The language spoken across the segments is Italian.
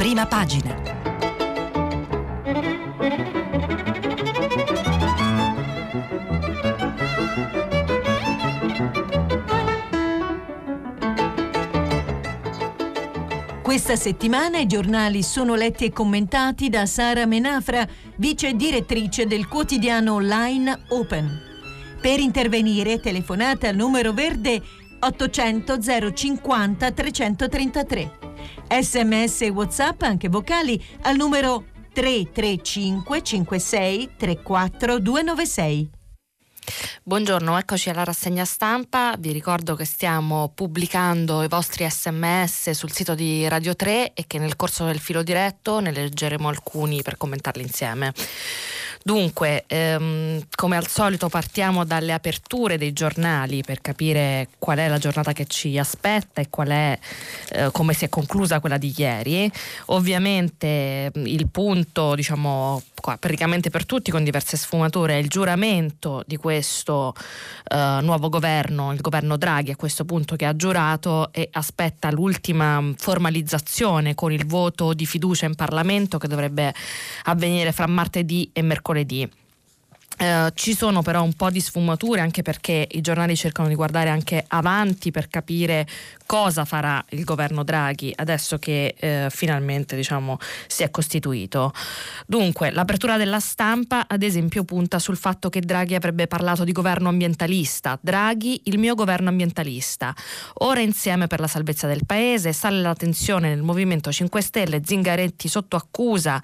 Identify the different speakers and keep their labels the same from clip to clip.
Speaker 1: prima pagina. Questa settimana i giornali sono letti e commentati da Sara Menafra, vice direttrice del quotidiano online Open. Per intervenire telefonate al numero verde 800 050 333. Sms e WhatsApp anche vocali al numero 335 56 34 296.
Speaker 2: Buongiorno, eccoci alla rassegna stampa. Vi ricordo che stiamo pubblicando i vostri sms sul sito di Radio 3 e che nel corso del filo diretto ne leggeremo alcuni per commentarli insieme. Dunque, ehm, come al solito partiamo dalle aperture dei giornali per capire qual è la giornata che ci aspetta e è, eh, come si è conclusa quella di ieri. Ovviamente il punto, diciamo, praticamente per tutti con diverse sfumature, è il giuramento di questo eh, nuovo governo, il governo Draghi a questo punto che ha giurato e aspetta l'ultima formalizzazione con il voto di fiducia in Parlamento che dovrebbe avvenire fra martedì e mercoledì. Uh, ci sono però un po' di sfumature anche perché i giornali cercano di guardare anche avanti per capire cosa farà il governo Draghi adesso che uh, finalmente diciamo, si è costituito. Dunque, l'apertura della stampa ad esempio punta sul fatto che Draghi avrebbe parlato di governo ambientalista. Draghi, il mio governo ambientalista. Ora insieme per la salvezza del paese, sale la tensione nel Movimento 5 Stelle, Zingaretti sotto accusa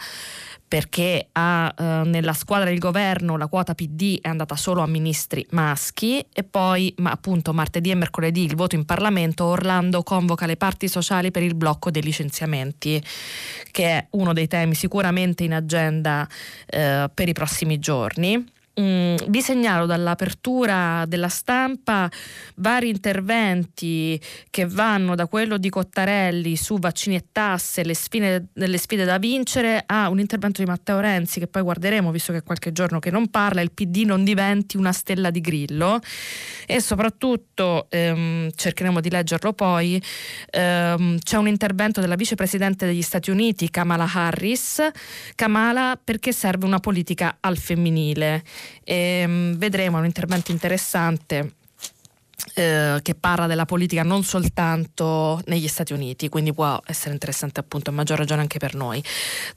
Speaker 2: perché ha eh, nella squadra del governo la quota PD è andata solo a ministri maschi e poi ma appunto martedì e mercoledì il voto in Parlamento Orlando convoca le parti sociali per il blocco dei licenziamenti che è uno dei temi sicuramente in agenda eh, per i prossimi giorni. Mm, vi segnalo dall'apertura della stampa vari interventi che vanno da quello di Cottarelli su vaccini e tasse, le sfide, le sfide da vincere, a un intervento di Matteo Renzi che poi guarderemo visto che è qualche giorno che non parla, il PD non diventi una stella di grillo e soprattutto ehm, cercheremo di leggerlo poi, ehm, c'è un intervento della vicepresidente degli Stati Uniti Kamala Harris, Kamala perché serve una politica al femminile. E, um, vedremo un intervento interessante eh, che parla della politica non soltanto negli Stati Uniti, quindi può essere interessante appunto a maggior ragione anche per noi.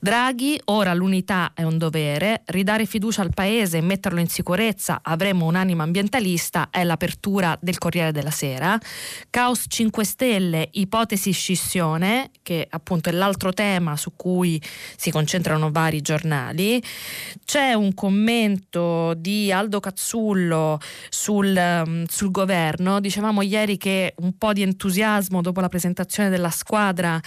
Speaker 2: Draghi, ora l'unità è un dovere, ridare fiducia al paese e metterlo in sicurezza, avremo un'anima ambientalista, è l'apertura del Corriere della Sera. Caos 5 Stelle, ipotesi scissione, che appunto è l'altro tema su cui si concentrano vari giornali. C'è un commento di Aldo Cazzullo sul, sul governo no? Dicevamo ieri che un po' di entusiasmo dopo la presentazione della squadra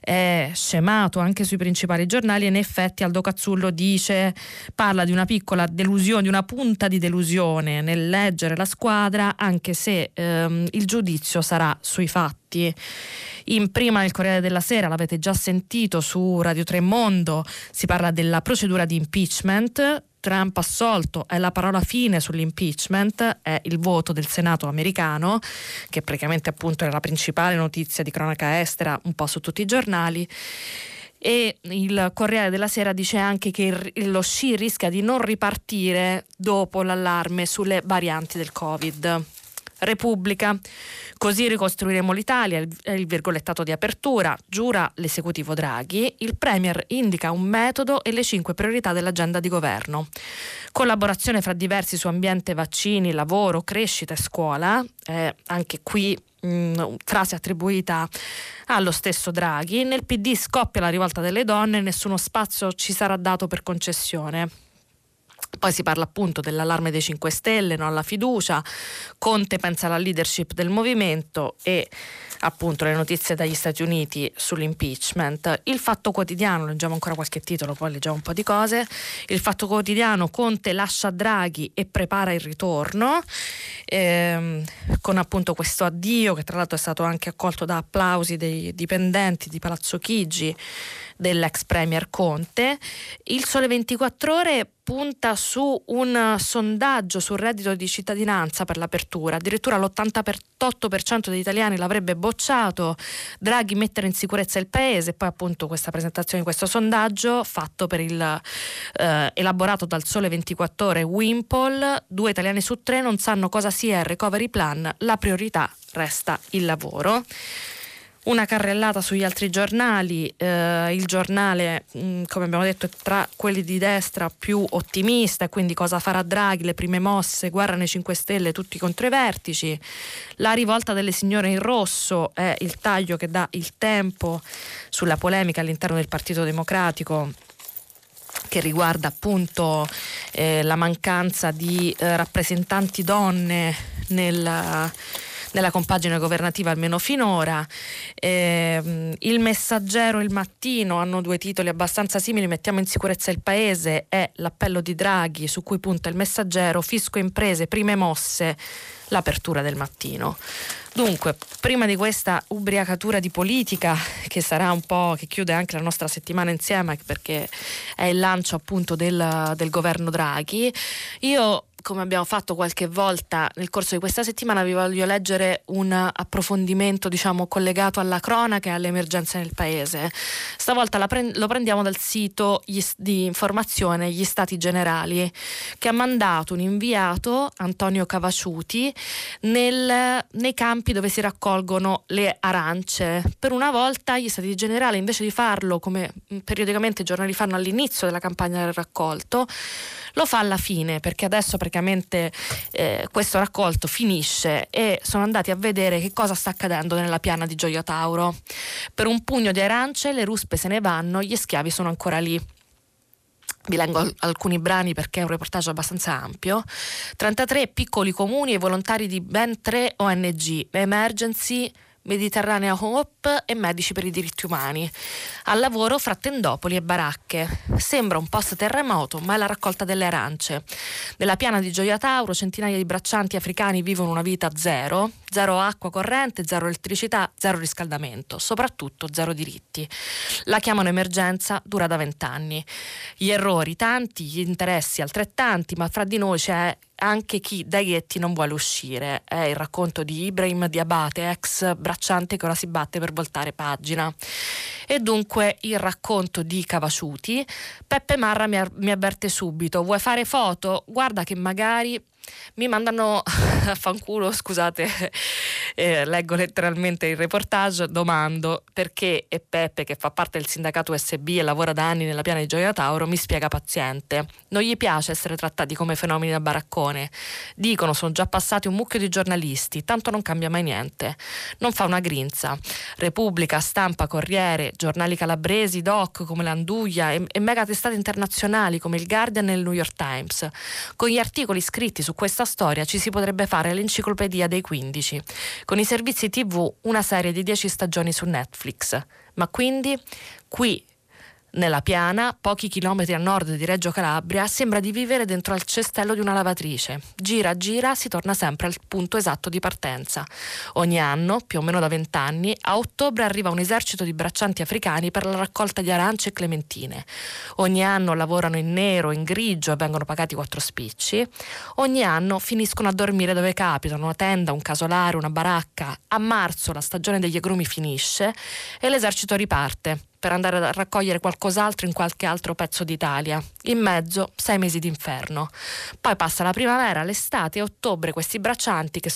Speaker 2: è scemato anche sui principali giornali e in effetti Aldo Cazzullo dice, parla di una piccola delusione, di una punta di delusione nel leggere la squadra, anche se ehm, il giudizio sarà sui fatti. In prima nel Corriere della Sera, l'avete già sentito su Radio Tremondo, si parla della procedura di impeachment Trump assolto è la parola fine sull'impeachment, è il voto del Senato americano, che praticamente appunto è la principale notizia di cronaca estera un po' su tutti i giornali. E il Corriere della Sera dice anche che lo sci rischia di non ripartire dopo l'allarme sulle varianti del Covid. Repubblica. Così ricostruiremo l'Italia, è il virgolettato di apertura, giura l'esecutivo Draghi, il Premier indica un metodo e le cinque priorità dell'agenda di governo. Collaborazione fra diversi su ambiente, vaccini, lavoro, crescita e scuola, eh, anche qui mh, mm, frase attribuita allo stesso Draghi, nel PD scoppia la rivolta delle donne, nessuno spazio ci sarà dato per concessione. Poi si parla appunto dell'allarme dei 5 Stelle, no alla fiducia, Conte pensa alla leadership del movimento e appunto le notizie dagli Stati Uniti sull'impeachment. Il Fatto Quotidiano, leggiamo ancora qualche titolo, poi leggiamo un po' di cose. Il Fatto Quotidiano, Conte lascia Draghi e prepara il ritorno, ehm, con appunto questo addio che tra l'altro è stato anche accolto da applausi dei dipendenti di Palazzo Chigi dell'ex premier Conte. Il Sole 24 ore punta su un sondaggio sul reddito di cittadinanza per l'apertura, addirittura l'88% degli italiani l'avrebbe bocciato, Draghi mettere in sicurezza il paese, poi appunto questa presentazione di questo sondaggio fatto per il eh, elaborato dal Sole 24 Ore Wimpole, due italiani su tre non sanno cosa sia il recovery plan, la priorità resta il lavoro una carrellata sugli altri giornali, eh, il giornale mh, mm, come abbiamo detto è tra quelli di destra più ottimista, quindi cosa farà Draghi, le prime mosse, guardano i 5 Stelle tutti contro i vertici, la rivolta delle signore in rosso è il taglio che dà il tempo sulla polemica all'interno del Partito Democratico che riguarda appunto eh, la mancanza di eh, rappresentanti donne nel nella compagine governativa almeno finora. Eh, il messaggero e il mattino hanno due titoli abbastanza simili, mettiamo in sicurezza il paese, è l'appello di Draghi su cui punta il messaggero, fisco imprese, prime mosse, l'apertura del mattino. Dunque, prima di questa ubriacatura di politica, che sarà un po' che chiude anche la nostra settimana insieme, perché è il lancio appunto del, del governo Draghi, io come abbiamo fatto qualche volta nel corso di questa settimana, vi voglio leggere un approfondimento diciamo, collegato alla cronaca e alle emergenze nel paese. Stavolta pre- lo prendiamo dal sito di informazione Gli Stati Generali, che ha mandato un inviato, Antonio Cavasciuti, nel, nei campi dove si raccolgono le arance. Per una volta gli Stati Generali, invece di farlo come periodicamente i giornali fanno all'inizio della campagna del raccolto, lo fa alla fine perché adesso praticamente eh, questo raccolto finisce e sono andati a vedere che cosa sta accadendo nella piana di Gioia Tauro. Per un pugno di arance le ruspe se ne vanno, gli schiavi sono ancora lì. Vi leggo alcuni brani perché è un reportage abbastanza ampio. 33 piccoli comuni e volontari di ben tre ONG, Emergency, Mediterranea Hope e Medici per i diritti umani. Al lavoro fra tendopoli e baracche. Sembra un post terremoto, ma è la raccolta delle arance. Nella piana di Gioia Tauro centinaia di braccianti africani vivono una vita zero, zero acqua corrente, zero elettricità, zero riscaldamento, soprattutto zero diritti. La chiamano emergenza, dura da vent'anni. Gli errori tanti, gli interessi altrettanti, ma fra di noi c'è anche chi dai ghetti non vuole uscire. È il racconto di Ibrahim Diabate, ex bracciante che ora si batte per voltare pagina. E dunque il racconto di Cavasciuti. Peppe Marra mi, mi avverte subito: vuoi fare foto? Guarda che magari mi mandano a fanculo, scusate, eh, leggo letteralmente il reportage, domando perché e Peppe, che fa parte del sindacato USB e lavora da anni nella piana di Gioia Tauro, mi spiega paziente. Non gli piace essere trattati come fenomeni da baraccone. Dicono sono già passati un mucchio di giornalisti, tanto non cambia mai niente. Non fa una grinza. Repubblica, Stampa, Corriere, giornali calabresi, doc come l'Anduglia e, e mega testate internazionali come il Guardian e il New York Times. Con gli articoli scritti su questa storia ci si potrebbe fare l'enciclopedia dei 15. Con i servizi TV una serie di 10 stagioni su Netflix. Ma quindi qui nella piana, pochi chilometri a nord di Reggio Calabria, sembra di vivere dentro al cestello di una lavatrice. Gira, gira, si torna sempre al punto esatto di partenza. Ogni anno, più o meno da vent'anni, a ottobre arriva un esercito di braccianti africani per la raccolta di arance e clementine. Ogni anno lavorano in nero, in grigio e vengono pagati quattro spicci. Ogni anno finiscono a dormire dove capitano, una tenda, un casolare, una baracca. A marzo la stagione degli agrumi finisce e l'esercito riparte per andare a raccogliere qualcos'altro in qualche altro pezzo d'Italia. In mezzo, sei mesi d'inferno. Poi passa la primavera, l'estate e ottobre questi braccianti che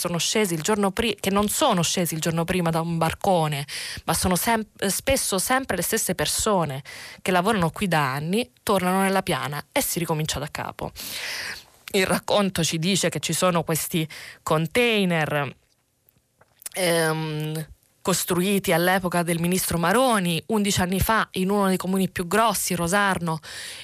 Speaker 2: prima, che non sono scesi il giorno prima da un barcone, ma sono sem- spesso sempre le stesse persone che lavorano qui da anni, tornano nella piana e si ricomincia da capo. Il racconto ci dice che ci sono questi container ehm, costruiti all'epoca del ministro Maroni, 11 anni fa in uno dei comuni più grossi, Rosarno,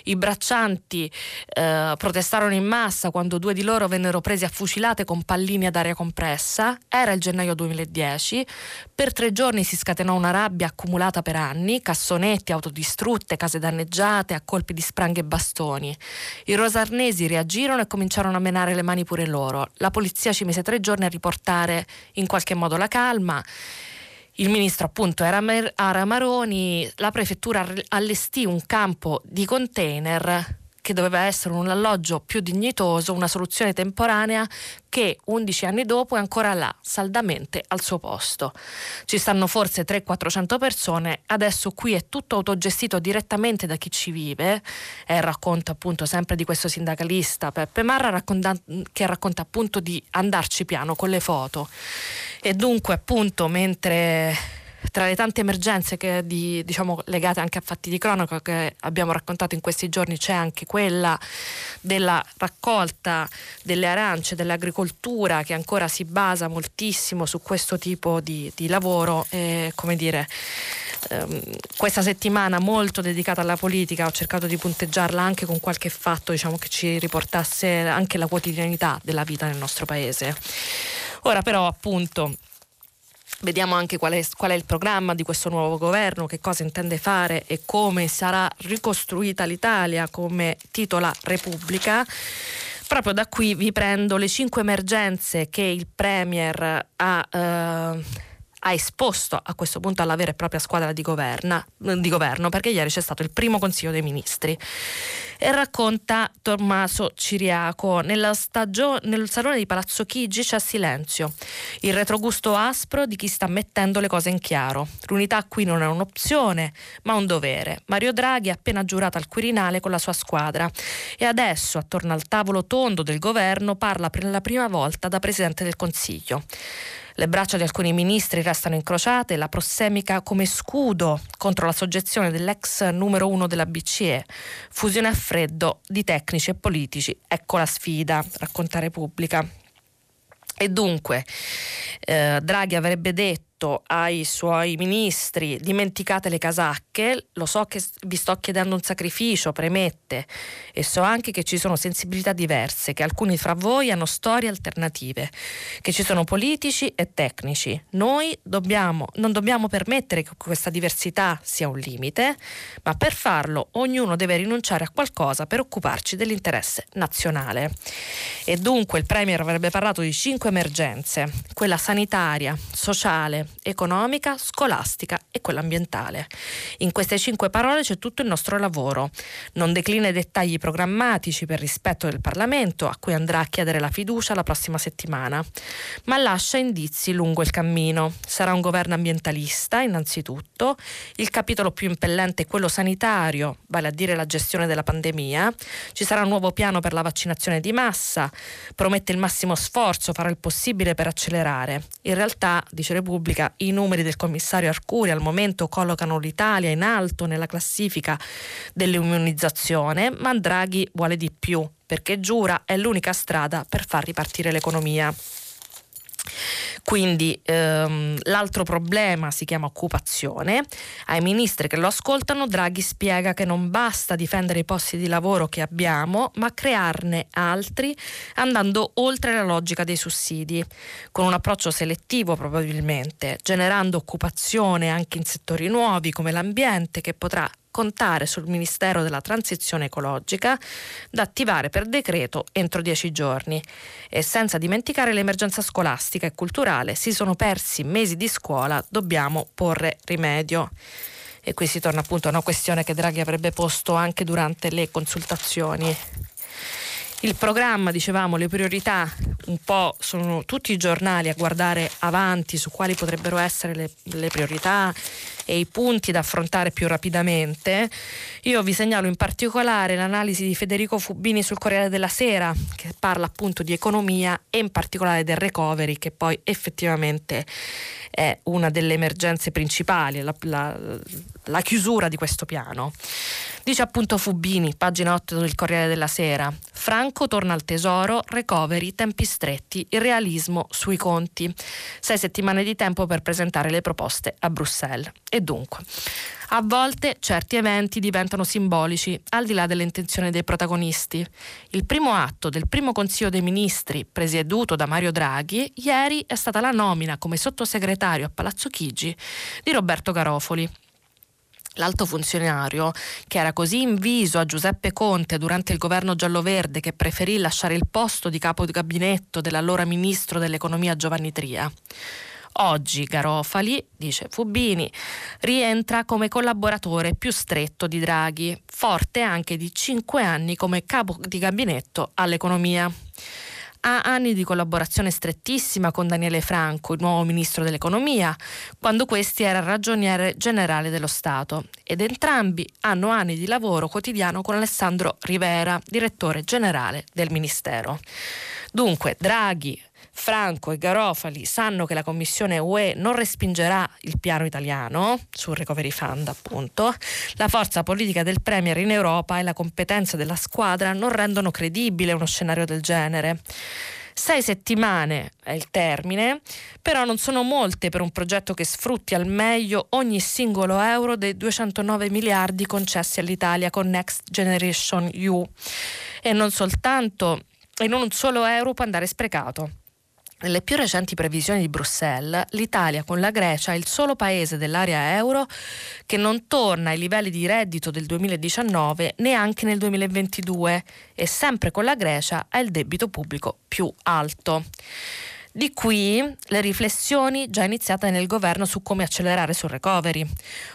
Speaker 2: i braccianti eh, protestarono in massa quando due di loro vennero presi a fucilate con pallini ad aria compressa, era il gennaio 2010, per tre giorni si scatenò una rabbia accumulata per anni, cassonetti, autodistrutte, case danneggiate a colpi di spranghe e bastoni. I rosarnesi reagirono e cominciarono a menare le mani pure loro. La polizia ci mise tre giorni a riportare in qualche modo la calma il ministro appunto era Ara Maroni, la prefettura allestì un campo di container che doveva essere un alloggio più dignitoso, una soluzione temporanea che 11 anni dopo è ancora là, saldamente al suo posto. Ci stanno forse 300-400 persone, adesso qui è tutto autogestito direttamente da chi ci vive, e racconta appunto sempre di questo sindacalista Peppe Marra racconta, che racconta appunto di andarci piano con le foto. E dunque appunto mentre tra le tante emergenze di, diciamo, legate anche a fatti di cronaca che abbiamo raccontato in questi giorni c'è anche quella della raccolta delle arance, dell'agricoltura che ancora si basa moltissimo su questo tipo di, di lavoro e come dire ehm, questa settimana molto dedicata alla politica ho cercato di punteggiarla anche con qualche fatto diciamo, che ci riportasse anche la quotidianità della vita nel nostro paese. Ora però appunto Vediamo anche qual è, qual è, il programma di questo nuovo governo, che cosa intende fare e come sarà ricostruita l'Italia come titola Repubblica. Proprio da qui vi prendo le cinque emergenze che il Premier ha. Eh, ha esposto a questo punto alla vera e propria squadra di, governa, di governo perché ieri c'è stato il primo Consiglio dei Ministri. E racconta Tommaso Ciriaco stagio- nel salone di Palazzo Chigi c'è silenzio. Il retrogusto aspro di chi sta mettendo le cose in chiaro. L'unità qui non è un'opzione ma un dovere. Mario Draghi ha appena giurato al Quirinale con la sua squadra. E adesso attorno al tavolo tondo del governo parla per la prima volta da Presidente del Consiglio le braccia di alcuni ministri restano incrociate, la prossemica come scudo contro la soggezione dell'ex numero uno della BCE. Fusione a freddo di tecnici e politici. Ecco la sfida, racconta Repubblica. E dunque, eh, Draghi avrebbe detto detto ai suoi ministri dimenticate le casacche, lo so che vi sto chiedendo un sacrificio, premette, e so anche che ci sono sensibilità diverse, che alcuni fra voi hanno storie alternative, che ci sono politici e tecnici. Noi dobbiamo, non dobbiamo permettere che questa diversità sia un limite, ma per farlo ognuno deve rinunciare a qualcosa per occuparci dell'interesse nazionale. E dunque il Premier avrebbe parlato di cinque emergenze, quella sanitaria, sociale, economica, scolastica e quella ambientale. In queste cinque parole c'è tutto il nostro lavoro. Non declina i dettagli programmatici per rispetto del Parlamento, a cui andrà a chiedere la fiducia la prossima settimana, ma lascia indizi lungo il cammino. Sarà un governo ambientalista, innanzitutto. Il capitolo più impellente è quello sanitario, vale a dire la gestione della pandemia. Ci sarà un nuovo piano per la vaccinazione di massa. Promette il massimo sforzo, farà il possibile per accelerare. In realtà, dice Repubblica, politica. I numeri del commissario Arcuri al momento collocano l'Italia in alto nella classifica dell'immunizzazione, ma Draghi vuole di più perché giura è l'unica strada per far ripartire l'economia. Quindi ehm, l'altro problema si chiama occupazione. Ai ministri che lo ascoltano Draghi spiega che non basta difendere i posti di lavoro che abbiamo, ma crearne altri andando oltre la logica dei sussidi, con un approccio selettivo probabilmente, generando occupazione anche in settori nuovi come l'ambiente che potrà contare sul Ministero della Transizione Ecologica da attivare per decreto entro dieci giorni. E senza dimenticare l'emergenza scolastica e culturale, si sono persi mesi di scuola, dobbiamo porre rimedio. E qui si torna appunto a una questione che Draghi avrebbe posto anche durante le consultazioni. Il programma, dicevamo, le priorità, un po' sono tutti i giornali a guardare avanti su quali potrebbero essere le, le priorità e i punti da affrontare più rapidamente, io vi segnalo in particolare l'analisi di Federico Fubini sul Corriere della Sera, che parla appunto di economia e in particolare del recovery, che poi effettivamente è una delle emergenze principali, la, la, la chiusura di questo piano. Dice appunto Fubini, pagina 8 del Corriere della Sera, Franco torna al tesoro, recovery, tempi stretti, il realismo sui conti. Sei settimane di tempo per presentare le proposte a Bruxelles. E dunque, a volte certi eventi diventano simbolici, al di là delle intenzioni dei protagonisti. Il primo atto del primo Consiglio dei Ministri, presieduto da Mario Draghi, ieri è stata la nomina come sottosegretario a Palazzo Chigi di Roberto Garofoli. L'alto funzionario, che era così inviso a Giuseppe Conte durante il governo giallo-verde che preferì lasciare il posto di capo di gabinetto dell'allora ministro dell'economia Giovanni Tria. Oggi Garofali, dice Fubini, rientra come collaboratore più stretto di Draghi, forte anche di cinque anni come capo di gabinetto all'economia ha anni di collaborazione strettissima con Daniele Franco, il nuovo ministro dell'economia, quando questi era ragioniere generale dello Stato ed entrambi hanno anni di lavoro quotidiano con Alessandro Rivera, direttore generale del Ministero. Dunque, Draghi, Franco e Garofali sanno che la Commissione UE non respingerà il piano italiano sul Recovery Fund, appunto, la forza politica del Premier in Europa e la competenza della squadra non rendono credibile uno scenario del genere. Sei settimane è il termine, però non sono molte per un progetto che sfrutti al meglio ogni singolo euro dei 209 miliardi concessi all'Italia con Next Generation EU. E non soltanto, e non un solo euro può andare sprecato. Nelle più recenti previsioni di Bruxelles, l'Italia con la Grecia è il solo paese dell'area euro che non torna ai livelli di reddito del 2019 neanche nel 2022 e sempre con la Grecia ha il debito pubblico più alto. Di qui le riflessioni già iniziate nel governo su come accelerare sul recovery.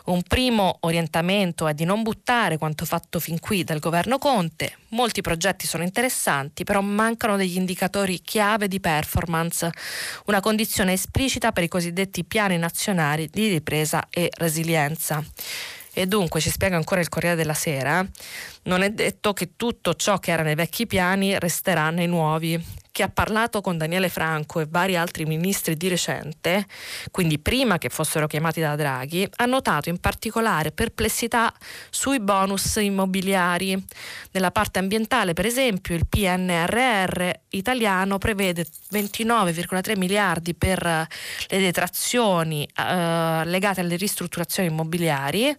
Speaker 2: Un primo orientamento è di non buttare quanto fatto fin qui dal governo Conte. Molti progetti sono interessanti, però mancano degli indicatori chiave di performance, una condizione esplicita per i cosiddetti piani nazionali di ripresa e resilienza. E dunque, ci spiega ancora il Corriere della Sera, non è detto che tutto ciò che era nei vecchi piani resterà nei nuovi che ha parlato con Daniele Franco e vari altri ministri di recente, quindi prima che fossero chiamati da Draghi, ha notato in particolare perplessità sui bonus immobiliari. Nella parte ambientale, per esempio, il PNRR italiano prevede 29,3 miliardi per le detrazioni eh, legate alle ristrutturazioni immobiliari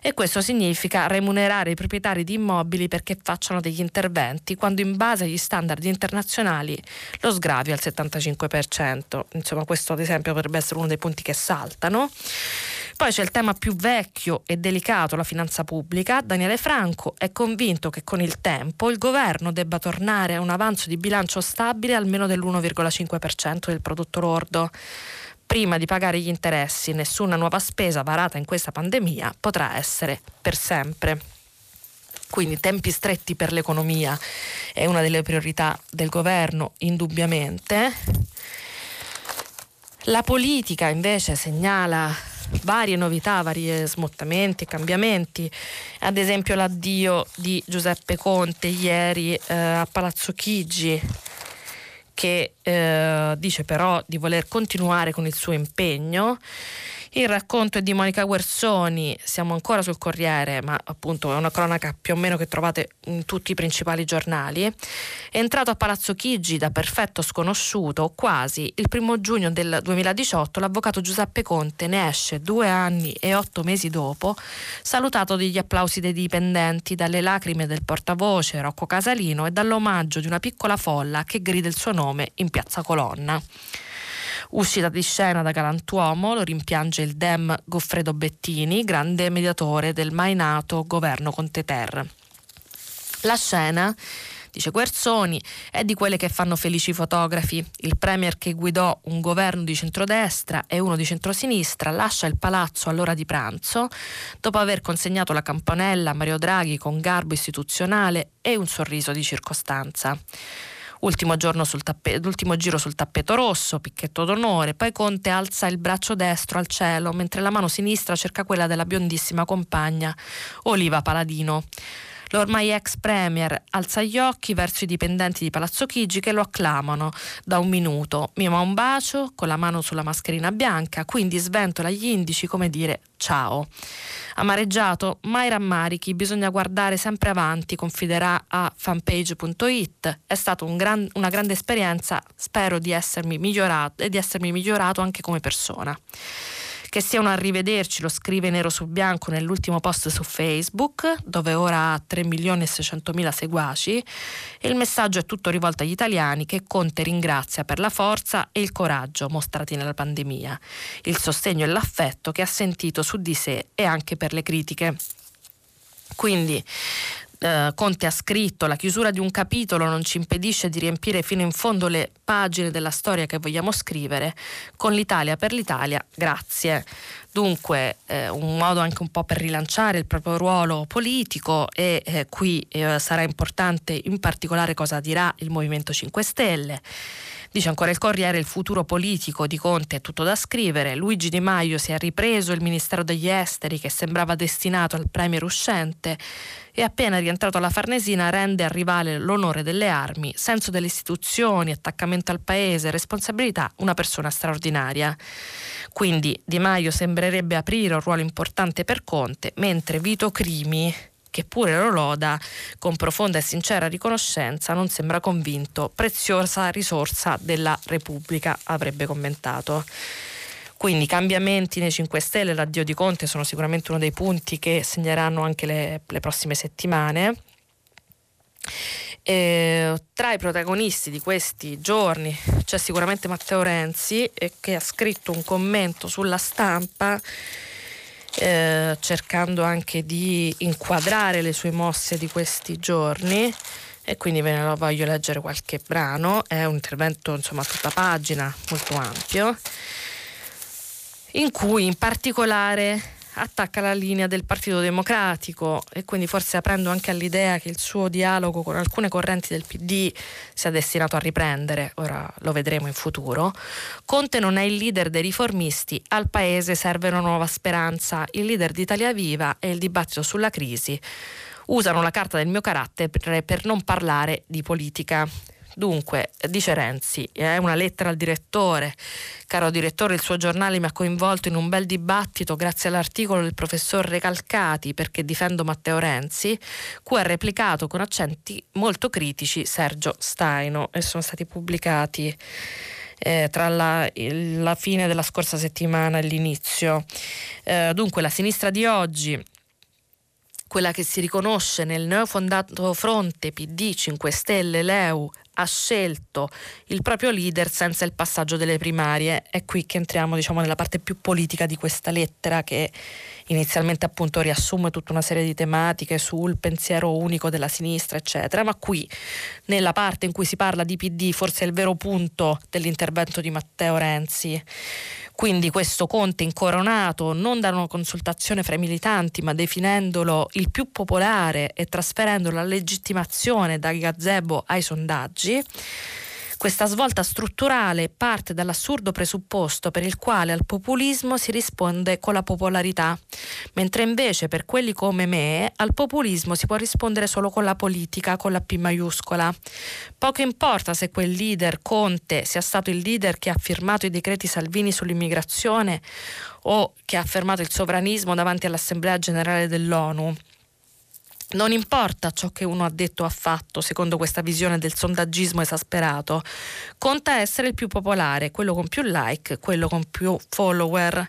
Speaker 2: e questo significa remunerare i proprietari di immobili perché facciano degli interventi quando in base agli standard internazionali lo sgravio al 75%. Insomma, questo ad esempio potrebbe essere uno dei punti che saltano. Poi c'è il tema più vecchio e delicato, la finanza pubblica. Daniele Franco è convinto che con il tempo il governo debba tornare a un avanzo di bilancio stabile almeno dell'1,5% del prodotto lordo. Prima di pagare gli interessi, nessuna nuova spesa varata in questa pandemia potrà essere per sempre. Quindi tempi stretti per l'economia è una delle priorità del governo, indubbiamente. La politica invece segnala varie novità, vari smottamenti, cambiamenti, ad esempio l'addio di Giuseppe Conte ieri eh, a Palazzo Chigi che eh, dice però di voler continuare con il suo impegno il racconto è di Monica Guersoni, siamo ancora sul Corriere, ma appunto è una cronaca più o meno che trovate in tutti i principali giornali. È entrato a Palazzo Chigi da perfetto sconosciuto, quasi il primo giugno del 2018 l'avvocato Giuseppe Conte ne esce due anni e otto mesi dopo, salutato degli applausi dei dipendenti, dalle lacrime del portavoce Rocco Casalino e dall'omaggio di una piccola folla che grida il suo nome in piazza Colonna. Uscita di scena da galantuomo lo rimpiange il Dem Goffredo Bettini, grande mediatore del mai nato governo Conte Ter. La scena dice Guerzoni, è di quelle che fanno felici i fotografi. Il premier che guidò un governo di centrodestra e uno di centrosinistra lascia il palazzo all'ora di pranzo dopo aver consegnato la campanella a Mario Draghi con garbo istituzionale e un sorriso di circostanza. Ultimo, tappe- ultimo giro sul tappeto rosso, picchetto d'onore, poi Conte alza il braccio destro al cielo mentre la mano sinistra cerca quella della biondissima compagna Oliva Paladino. L'ormai ex premier alza gli occhi verso i dipendenti di Palazzo Chigi che lo acclamano da un minuto, mima un bacio con la mano sulla mascherina bianca, quindi sventola gli indici come dire ciao. Amareggiato, mai rammarichi, bisogna guardare sempre avanti, confiderà a fanpage.it. È stata un gran, una grande esperienza, spero di essermi migliorato e di essermi migliorato anche come persona. Che sia un arrivederci, lo scrive nero su bianco nell'ultimo post su Facebook, dove ora ha 3 milioni e 600 mila seguaci. E il messaggio è tutto rivolto agli italiani che Conte ringrazia per la forza e il coraggio mostrati nella pandemia, il sostegno e l'affetto che ha sentito su di sé e anche per le critiche. Quindi eh, Conte ha scritto la chiusura di un capitolo non ci impedisce di riempire fino in fondo le pagine della storia che vogliamo scrivere con l'Italia per l'Italia, grazie. Dunque eh, un modo anche un po' per rilanciare il proprio ruolo politico e eh, qui eh, sarà importante in particolare cosa dirà il Movimento 5 Stelle. Dice ancora il Corriere, il futuro politico di Conte è tutto da scrivere. Luigi Di Maio si è ripreso il Ministero degli Esteri che sembrava destinato al premier uscente e appena rientrato alla Farnesina rende al rivale l'onore delle armi, senso delle istituzioni, attaccamento al paese, responsabilità, una persona straordinaria. Quindi Di Maio sembrerebbe aprire un ruolo importante per Conte, mentre Vito Crimi che pure lo loda con profonda e sincera riconoscenza, non sembra convinto, preziosa risorsa della Repubblica, avrebbe commentato. Quindi cambiamenti nei 5 Stelle, l'addio di Conte sono sicuramente uno dei punti che segneranno anche le, le prossime settimane. E tra i protagonisti di questi giorni c'è sicuramente Matteo Renzi che ha scritto un commento sulla stampa eh, cercando anche di inquadrare le sue mosse di questi giorni. E quindi ve ne voglio leggere qualche brano, è un intervento insomma a tutta pagina, molto ampio, in cui in particolare attacca la linea del Partito Democratico e quindi forse aprendo anche all'idea che il suo dialogo con alcune correnti del PD sia destinato a riprendere, ora lo vedremo in futuro. Conte non è il leader dei riformisti, al Paese serve una nuova speranza, il leader di Italia Viva e il dibattito sulla crisi usano la carta del mio carattere per non parlare di politica. Dunque, dice Renzi, è una lettera al direttore. Caro direttore, il suo giornale mi ha coinvolto in un bel dibattito grazie all'articolo del professor Recalcati perché difendo Matteo Renzi, cui ha replicato con accenti molto critici Sergio Staino e sono stati pubblicati eh, tra la, la, fine della scorsa settimana e l'inizio. Eh, dunque, la sinistra di oggi quella che si riconosce nel neofondato fronte PD 5 Stelle Leu ha scelto il proprio leader senza il passaggio delle primarie. È qui che entriamo diciamo, nella parte più politica di questa lettera che inizialmente appunto riassume tutta una serie di tematiche sul pensiero unico della sinistra, eccetera, ma qui nella parte in cui si parla di PD forse è il vero punto dell'intervento di Matteo Renzi. Quindi questo Conte incoronato non da una consultazione fra i militanti, ma definendolo il più popolare e trasferendo la legittimazione dai gazebo ai sondaggi. Questa svolta strutturale parte dall'assurdo presupposto per il quale al populismo si risponde con la popolarità, mentre invece per quelli come me al populismo si può rispondere solo con la politica, con la P maiuscola. Poco importa se quel leader, Conte, sia stato il leader che ha firmato i decreti Salvini sull'immigrazione o che ha affermato il sovranismo davanti all'Assemblea generale dell'ONU. Non importa ciò che uno ha detto o ha fatto, secondo questa visione del sondaggismo esasperato, conta essere il più popolare, quello con più like, quello con più follower.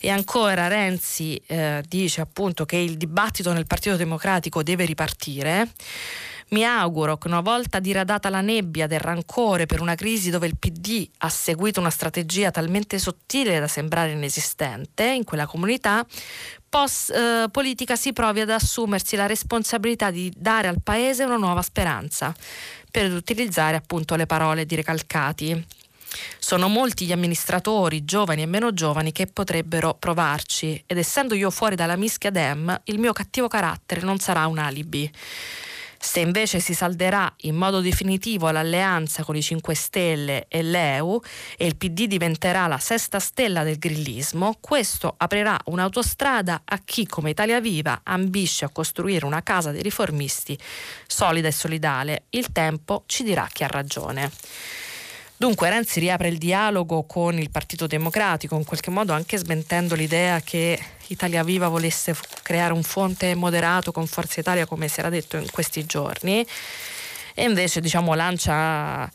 Speaker 2: E ancora Renzi eh, dice appunto che il dibattito nel Partito Democratico deve ripartire. Mi auguro che una volta diradata la nebbia del rancore per una crisi dove il PD ha seguito una strategia talmente sottile da sembrare inesistente in quella comunità, post eh, politica si provi ad assumersi la responsabilità di dare al Paese una nuova speranza, per utilizzare appunto le parole di Recalcati. Sono molti gli amministratori, giovani e meno giovani, che potrebbero provarci ed essendo io fuori dalla mischia Dem, il mio cattivo carattere non sarà un alibi. Se invece si salderà in modo definitivo l'alleanza con i 5 Stelle e l'EU e il PD diventerà la sesta stella del grillismo, questo aprirà un'autostrada a chi come Italia Viva ambisce a costruire una casa dei riformisti solida e solidale. Il tempo ci dirà chi ha ragione. Dunque Renzi riapre il dialogo con il Partito Democratico, in qualche modo anche smentendo l'idea che Italia Viva volesse creare un fonte moderato con Forza Italia, come si era detto in questi giorni, e invece diciamo, lancia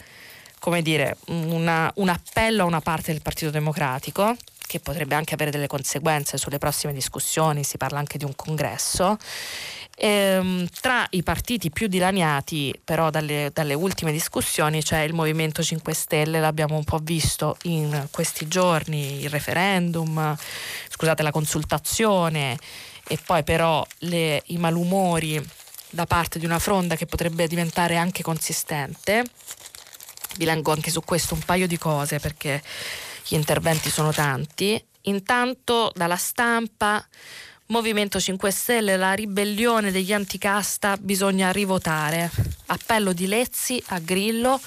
Speaker 2: come dire, una, un appello a una parte del Partito Democratico che potrebbe anche avere delle conseguenze sulle prossime discussioni, si parla anche di un congresso Ehm, tra i partiti più dilaniati però dalle, dalle, ultime discussioni c'è il Movimento 5 Stelle, l'abbiamo un po' visto in questi giorni, il referendum, scusate la consultazione e poi però le, i malumori da parte di una fronda che potrebbe diventare anche consistente. Vi leggo anche su questo un paio di cose perché gli interventi sono tanti. Intanto dalla stampa Movimento 5 Stelle, la ribellione degli anticasta bisogna rivotare. Appello di Lezzi a Grillo,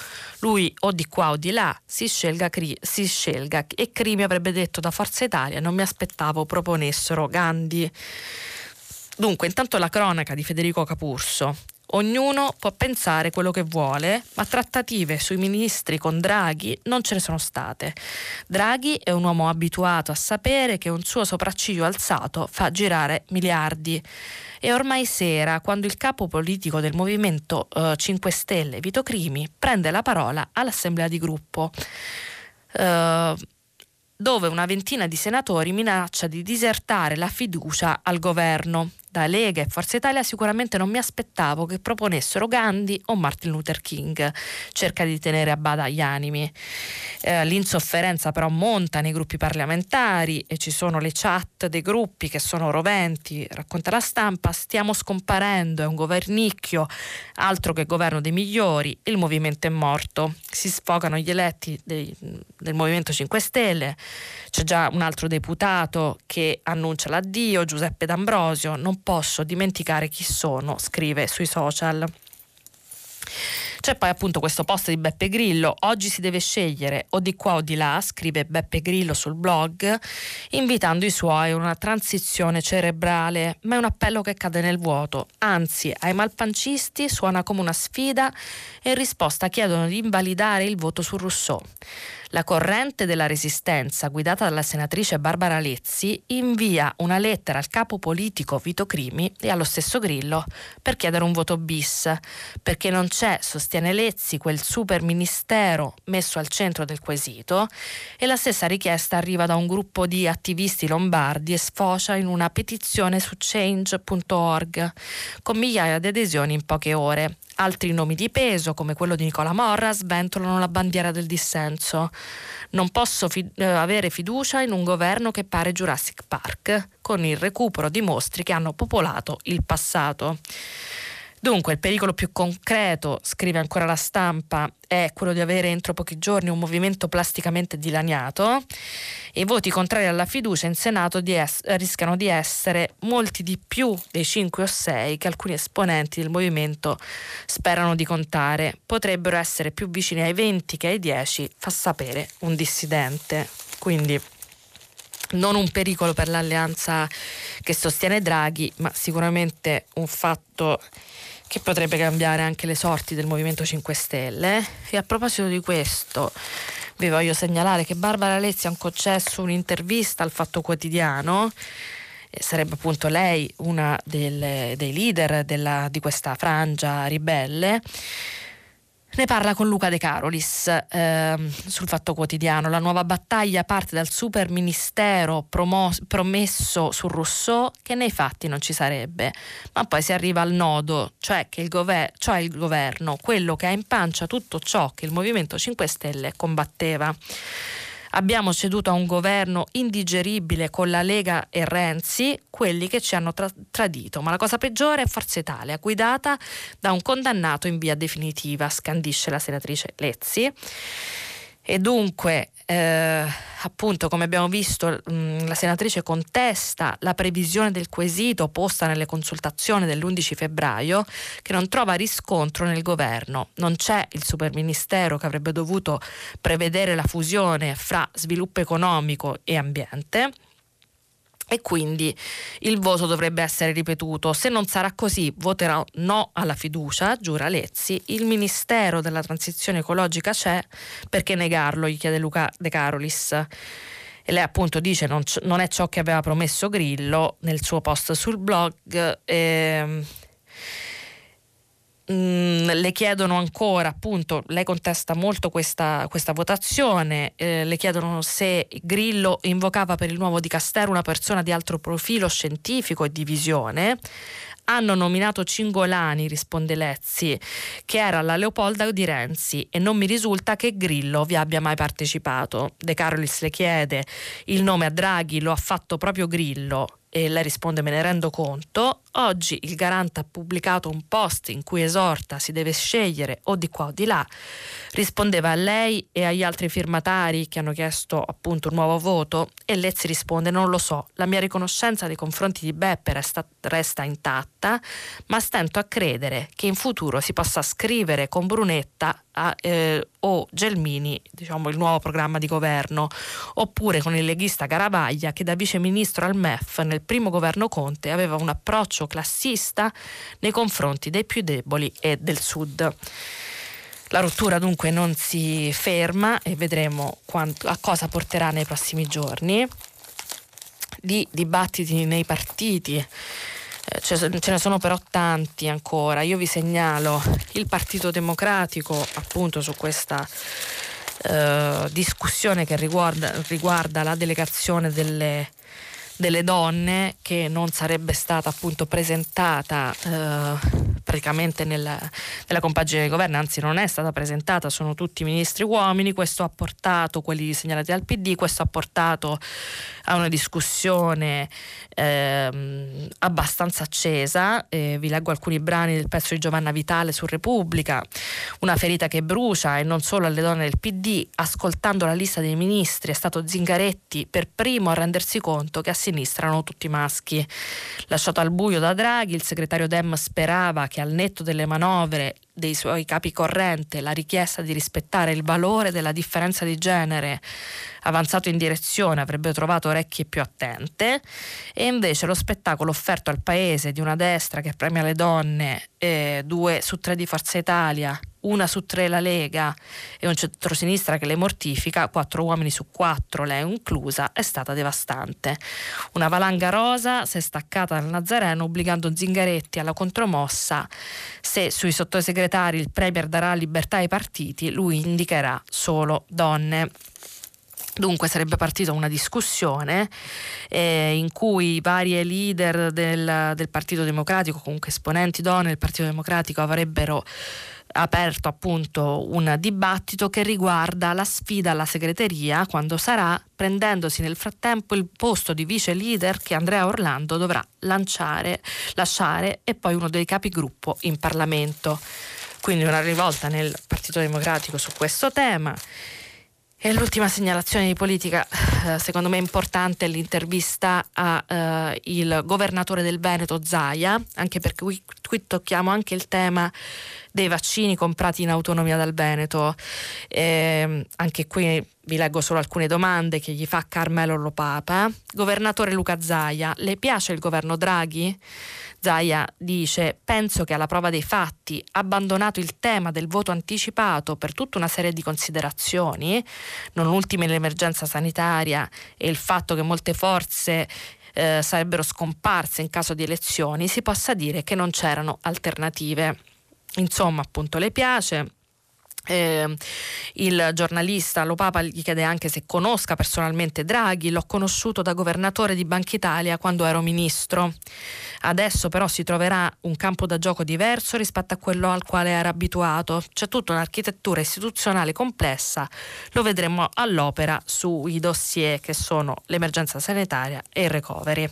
Speaker 2: lui o di qua o di là si scelga, si scelga. E Crimi avrebbe detto da Forza Italia, non mi aspettavo proponessero Gandhi. Dunque, intanto la cronaca di Federico Capurso. Ognuno può pensare quello che vuole, ma trattative sui ministri con Draghi non ce ne sono state. Draghi è un uomo abituato a sapere che un suo sopracciglio alzato fa girare miliardi. E ormai sera, quando il capo politico del Movimento eh, 5 Stelle, Vito Crimi, prende la parola all'assemblea di gruppo. Eh, dove una ventina di senatori minaccia di disertare la fiducia al governo da Lega e Forza Italia sicuramente non mi aspettavo che proponessero Gandhi o Martin Luther King. Cerca di tenere a bada gli animi. Eh, l'insofferenza però monta nei gruppi parlamentari e ci sono le chat dei gruppi che sono roventi. Racconta la stampa, stiamo scomparendo, è un governicchio, altro che governo dei migliori, il movimento è morto. Si sfogano gli eletti dei, del Movimento 5 Stelle, c'è già un altro deputato che annuncia l'addio, Giuseppe D'Ambrosio, non posso dimenticare chi sono, scrive sui social. C'è poi appunto questo post di Beppe Grillo, oggi si deve scegliere o di qua o di là, scrive Beppe Grillo sul blog, invitando i suoi a una transizione cerebrale, ma è un appello che cade nel vuoto, anzi ai malpancisti suona come una sfida e in risposta chiedono di invalidare il voto su Rousseau. La corrente della resistenza, guidata dalla senatrice Barbara Lezzi, invia una lettera al capo politico Vito Crimi e allo stesso Grillo per chiedere un voto bis, perché non c'è, sostiene Lezzi, quel super ministero messo al centro del quesito e la stessa richiesta arriva da un gruppo di attivisti lombardi e sfocia in una petizione su change.org con migliaia di adesioni in poche ore. Altri nomi di peso, come quello di Nicola Morra, sventolano la bandiera del dissenso. Non posso fi- eh, avere fiducia in un governo che pare Jurassic Park, con il recupero di mostri che hanno popolato il passato. Dunque, il pericolo più concreto, scrive ancora la stampa, è quello di avere entro pochi giorni un movimento plasticamente dilaniato e i voti contrari alla fiducia in Senato di es- rischiano di essere molti di più dei 5 o 6 che alcuni esponenti del movimento sperano di contare. Potrebbero essere più vicini ai 20 che ai 10, fa sapere un dissidente. Quindi non un pericolo per l'alleanza che sostiene Draghi, ma sicuramente un fatto che potrebbe cambiare anche le sorti del Movimento 5 Stelle. E a proposito di questo, vi voglio segnalare che Barbara Lezzi ha concesso un'intervista al Fatto Quotidiano. Sarebbe appunto lei una delle, dei leader della, di questa frangia ribelle ne parla con Luca De Carolis eh, sul Fatto Quotidiano. La nuova battaglia parte dal super ministero promos- promesso su Rousseau che nei fatti non ci sarebbe, ma poi si arriva al nodo, cioè che il, gover- cioè il governo, quello che ha in pancia tutto ciò che il Movimento 5 Stelle combatteva. Abbiamo ceduto a un governo indigeribile con la Lega e Renzi, quelli che ci hanno tra- tradito. Ma la cosa peggiore è Forza Italia, guidata da un condannato in via definitiva, scandisce la senatrice Lezzi. E dunque, eh, appunto, come abbiamo visto, mh, mm, la senatrice contesta la previsione del quesito posta nelle consultazioni dell'11 febbraio che non trova riscontro nel governo. Non c'è il superministero che avrebbe dovuto prevedere la fusione fra sviluppo economico e ambiente e quindi il voto dovrebbe essere ripetuto. Se non sarà così, voterò no alla fiducia, giura Lezzi. Il Ministero della Transizione Ecologica c'è, perché negarlo? gli chiede Luca De Carolis. E lei appunto dice non, non è ciò che aveva promesso Grillo nel suo post sul blog. Eh, Mm, le chiedono ancora, appunto, lei contesta molto questa, questa votazione, eh, le chiedono se Grillo invocava per il nuovo Dicastero una persona di altro profilo scientifico e di visione. Hanno nominato Cingolani, risponde Lezzi, che era la Leopolda di Renzi e non mi risulta che Grillo vi abbia mai partecipato. De Carolis le chiede il nome a Draghi lo ha fatto proprio Grillo e lei risponde me ne rendo conto Oggi il garante ha pubblicato un post in cui esorta si deve scegliere o di qua o di là. Rispondeva a lei e agli altri firmatari che hanno chiesto appunto un nuovo voto e Lezzi risponde non lo so, la mia riconoscenza nei confronti di Beppe resta, resta intatta, ma stento a credere che in futuro si possa scrivere con Brunetta a, eh, o Gelmini, diciamo il nuovo programma di governo, oppure con il leghista Garavaglia che da viceministro al MEF nel primo governo Conte aveva un approccio classista nei confronti dei più deboli e del Sud. La rottura dunque non si ferma e vedremo quanto, a cosa porterà nei prossimi giorni. Di dibattiti nei partiti eh, ce ne sono però tanti ancora. Io vi segnalo il Partito Democratico appunto su questa eh, discussione che riguarda, riguarda la delegazione delle, delle, donne che non sarebbe stata appunto presentata eh, praticamente nella, nella compagine di governo, anzi non è stata presentata, sono tutti ministri uomini, questo ha portato, quelli segnalati al PD, questo ha portato a una discussione ehm, abbastanza accesa, eh, vi leggo alcuni brani del pezzo di Giovanna Vitale su Repubblica, una ferita che brucia e non solo alle donne del PD, ascoltando la lista dei ministri è stato Zingaretti per primo a rendersi conto che a sinistra erano tutti maschi. Lasciato al buio da Draghi, il segretario Dem sperava che al netto delle manovre dei suoi capi corrente la richiesta di rispettare il valore della differenza di genere avanzato in direzione avrebbe trovato orecchie più attente e invece lo spettacolo offerto al paese di una destra che premia le donne, eh, due su tre di Forza Italia, una su tre la Lega e un centrosinistra che le mortifica, quattro uomini su quattro, lei inclusa, è stata devastante. Una valanga rosa si è staccata dal Nazareno obbligando Zingaretti alla contromossa. Se sui sottosegretari il Premier darà libertà ai partiti, lui indicherà solo donne. Dunque sarebbe partita una discussione eh, in cui varie leader del, del Partito Democratico, comunque esponenti donne del Partito Democratico, avrebbero aperto appunto un dibattito che riguarda la sfida alla segreteria quando sarà, prendendosi nel frattempo il posto di vice leader che Andrea Orlando dovrà lanciare, lasciare e poi uno dei capigruppo in Parlamento. Quindi una rivolta nel Partito Democratico su questo tema. E l'ultima segnalazione di politica, eh, secondo me importante, è l'intervista al eh, governatore del Veneto Zaia, anche perché qui, qui, tocchiamo anche il tema dei vaccini comprati in autonomia dal Veneto. Eh, anche qui vi leggo solo alcune domande che gli fa Carmelo Lopapa. Governatore Luca Zaia, le piace il governo Draghi? Zaia dice penso che alla prova dei fatti, abbandonato il tema del voto anticipato per tutta una serie di considerazioni, non ultime l'emergenza sanitaria e il fatto che molte forze eh, sarebbero scomparse in caso di elezioni, si possa dire che non c'erano alternative. Insomma, appunto, le piace eh, il giornalista Lo Papa gli chiede anche se conosca personalmente Draghi, l'ho conosciuto da governatore di Banca Italia quando ero ministro. Adesso però si troverà un campo da gioco diverso rispetto a quello al quale era abituato. C'è tutta un'architettura istituzionale complessa, lo vedremo all'opera sui dossier che sono l'emergenza sanitaria e il recovery.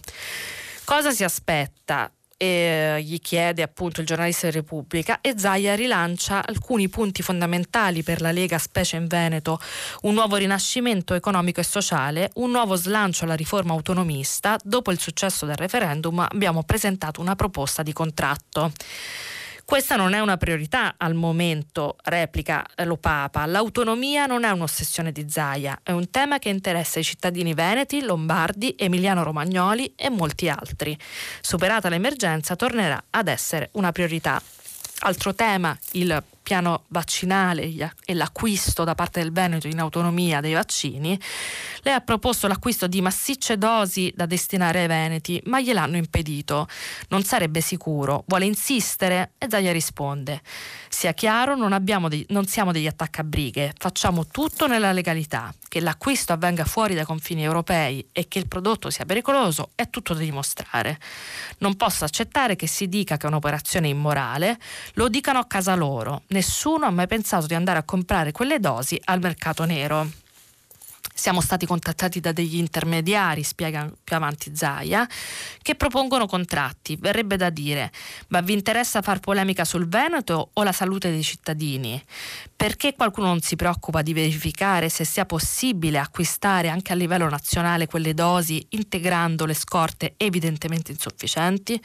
Speaker 2: Cosa si aspetta? E gli chiede appunto il giornalista di Repubblica e Zaia rilancia alcuni punti fondamentali per la Lega, specie in Veneto, un nuovo rinascimento economico e sociale, un nuovo slancio alla riforma autonomista. Dopo il successo del referendum abbiamo presentato una proposta di contratto. Questa non è una priorità al momento, replica lo Papa. L'autonomia non è un'ossessione di Zaia, è un tema che interessa i cittadini veneti, lombardi, emiliano-romagnoli e molti altri. Superata l'emergenza tornerà ad essere una priorità. Altro tema, il piano vaccinale e l'acquisto da parte del Veneto in autonomia dei vaccini, lei ha proposto l'acquisto di massicce dosi da destinare ai veneti, ma gliel'hanno impedito. Non sarebbe sicuro, vuole insistere e Zaia risponde: Sia chiaro, non, dei, non siamo degli attaccabrighe, facciamo tutto nella legalità. Che l'acquisto avvenga fuori dai confini europei e che il prodotto sia pericoloso è tutto da dimostrare. Non posso accettare che si dica che è un'operazione immorale, lo dicano a casa loro nessuno ha mai pensato di andare a comprare quelle dosi al mercato nero. Siamo stati contattati da degli intermediari, spiega più avanti Zaia, che propongono contratti. Verrebbe da dire, ma vi interessa far polemica sul Veneto o la salute dei cittadini? Perché qualcuno non si preoccupa di verificare se sia possibile acquistare anche a livello nazionale quelle dosi integrando le scorte evidentemente insufficienti?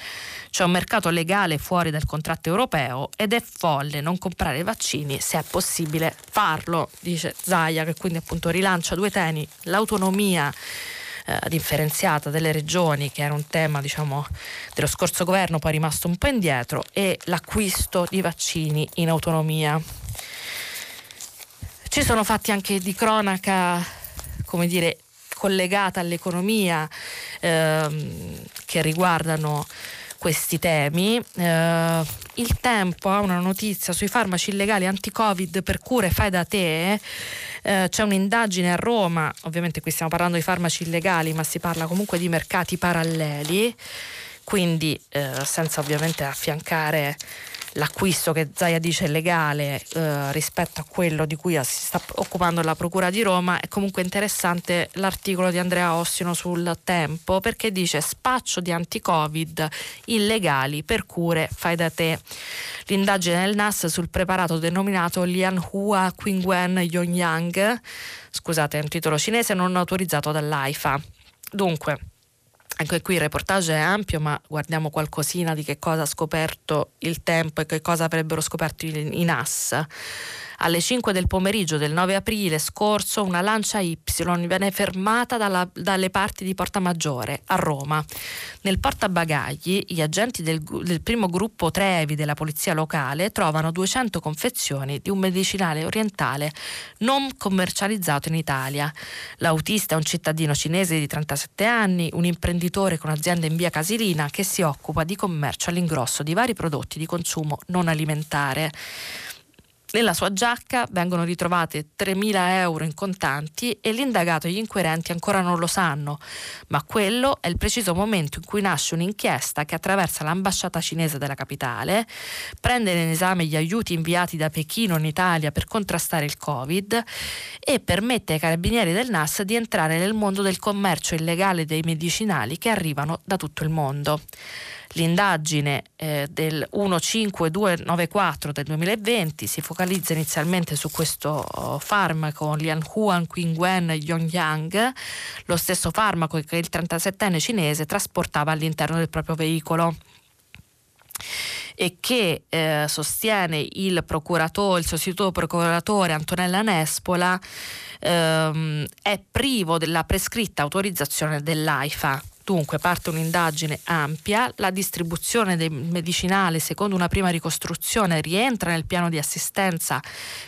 Speaker 2: C'è un mercato legale fuori dal contratto europeo ed è folle non comprare vaccini se è possibile farlo, dice Zaia, che quindi appunto rilancia due temi temi, l'autonomia eh, differenziata delle regioni, che era un tema diciamo, dello scorso governo, poi rimasto un po' indietro, e l'acquisto di vaccini in autonomia. Ci sono fatti anche di cronaca, come dire, collegata all'economia ehm, che riguardano questi temi. Eh, il tempo ha una notizia sui farmaci illegali anti-Covid per cure fai da te. Eh, c'è un'indagine a Roma, ovviamente qui stiamo parlando di farmaci illegali, ma si parla comunque di mercati paralleli, quindi eh, senza ovviamente affiancare l'acquisto che Zaia dice legale eh, rispetto a quello di cui si sta occupando la Procura di Roma, è comunque interessante l'articolo di Andrea Ossino sul Tempo perché dice spaccio di anti-Covid illegali per cure fai da te. L'indagine del NAS sul preparato denominato Lianhua Qingwen Yongyang, scusate è un titolo cinese non autorizzato dall'AIFA. Dunque, anche qui il reportage è ampio, ma guardiamo qualcosina di che cosa ha scoperto il tempo e che cosa avrebbero scoperto i NAS. Alle 5 del pomeriggio del 9 aprile scorso una lancia Y viene fermata dalla, dalle parti di Porta Maggiore a Roma. Nel portabagagli gli agenti del, del primo gruppo Trevi della polizia locale trovano 200 confezioni di un medicinale orientale non commercializzato in Italia. L'autista è un cittadino cinese di 37 anni, un imprenditore con azienda in via Casilina che si occupa di commercio all'ingrosso di vari prodotti di consumo non alimentare. Nella sua giacca vengono ritrovate 3.000 euro in contanti e l'indagato e gli inquirenti ancora non lo sanno, ma quello è il preciso momento in cui nasce un'inchiesta che attraversa l'ambasciata cinese della capitale, prende in esame gli aiuti inviati da Pechino in Italia per contrastare il Covid e permette ai carabinieri del NAS di entrare nel mondo del commercio illegale dei medicinali che arrivano da tutto il mondo. L'indagine eh, del 15294 del 2020 si focalizza inizialmente su questo oh, farmaco Lianhuan Qingwen Yongyang, lo stesso farmaco che il 37enne cinese trasportava all'interno del proprio veicolo e che eh, sostiene il procuratore, il sostituto procuratore Antonella Nespola, ehm, è privo della prescritta autorizzazione dell'AIFA. Dunque parte un'indagine ampia, la distribuzione del medicinale secondo una prima ricostruzione rientra nel piano di assistenza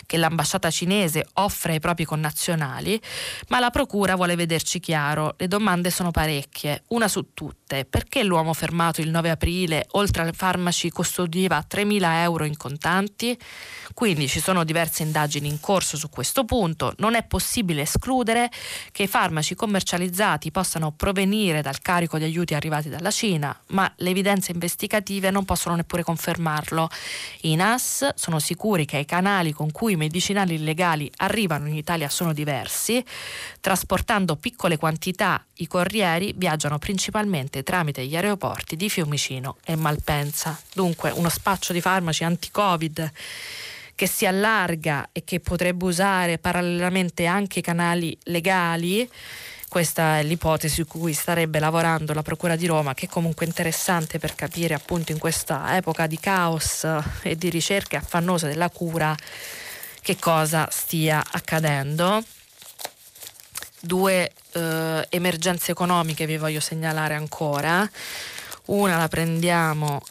Speaker 2: che l'ambasciata cinese offre ai propri connazionali, ma la procura vuole vederci chiaro, le domande sono parecchie, una su tutte, perché l'uomo fermato il 9 aprile oltre ai farmaci custodiva 3.000 euro in contanti? Quindi ci sono diverse indagini in corso su questo punto, non è possibile escludere che i farmaci commercializzati possano provenire dal carico di aiuti arrivati dalla Cina, ma le evidenze investigative non possono neppure confermarlo. I NAS sono sicuri che i canali con cui i medicinali illegali arrivano in Italia sono diversi. Trasportando piccole quantità, i corrieri viaggiano principalmente tramite gli aeroporti di Fiumicino e Malpensa. Dunque uno spaccio di farmaci anti-Covid che si allarga e che potrebbe usare parallelamente anche i canali legali questa è l'ipotesi su cui starebbe lavorando la Procura di Roma, che è comunque interessante per capire appunto in questa epoca di caos e di ricerche affannose della cura che cosa stia accadendo. Due eh, emergenze economiche vi voglio segnalare ancora. Una la prendiamo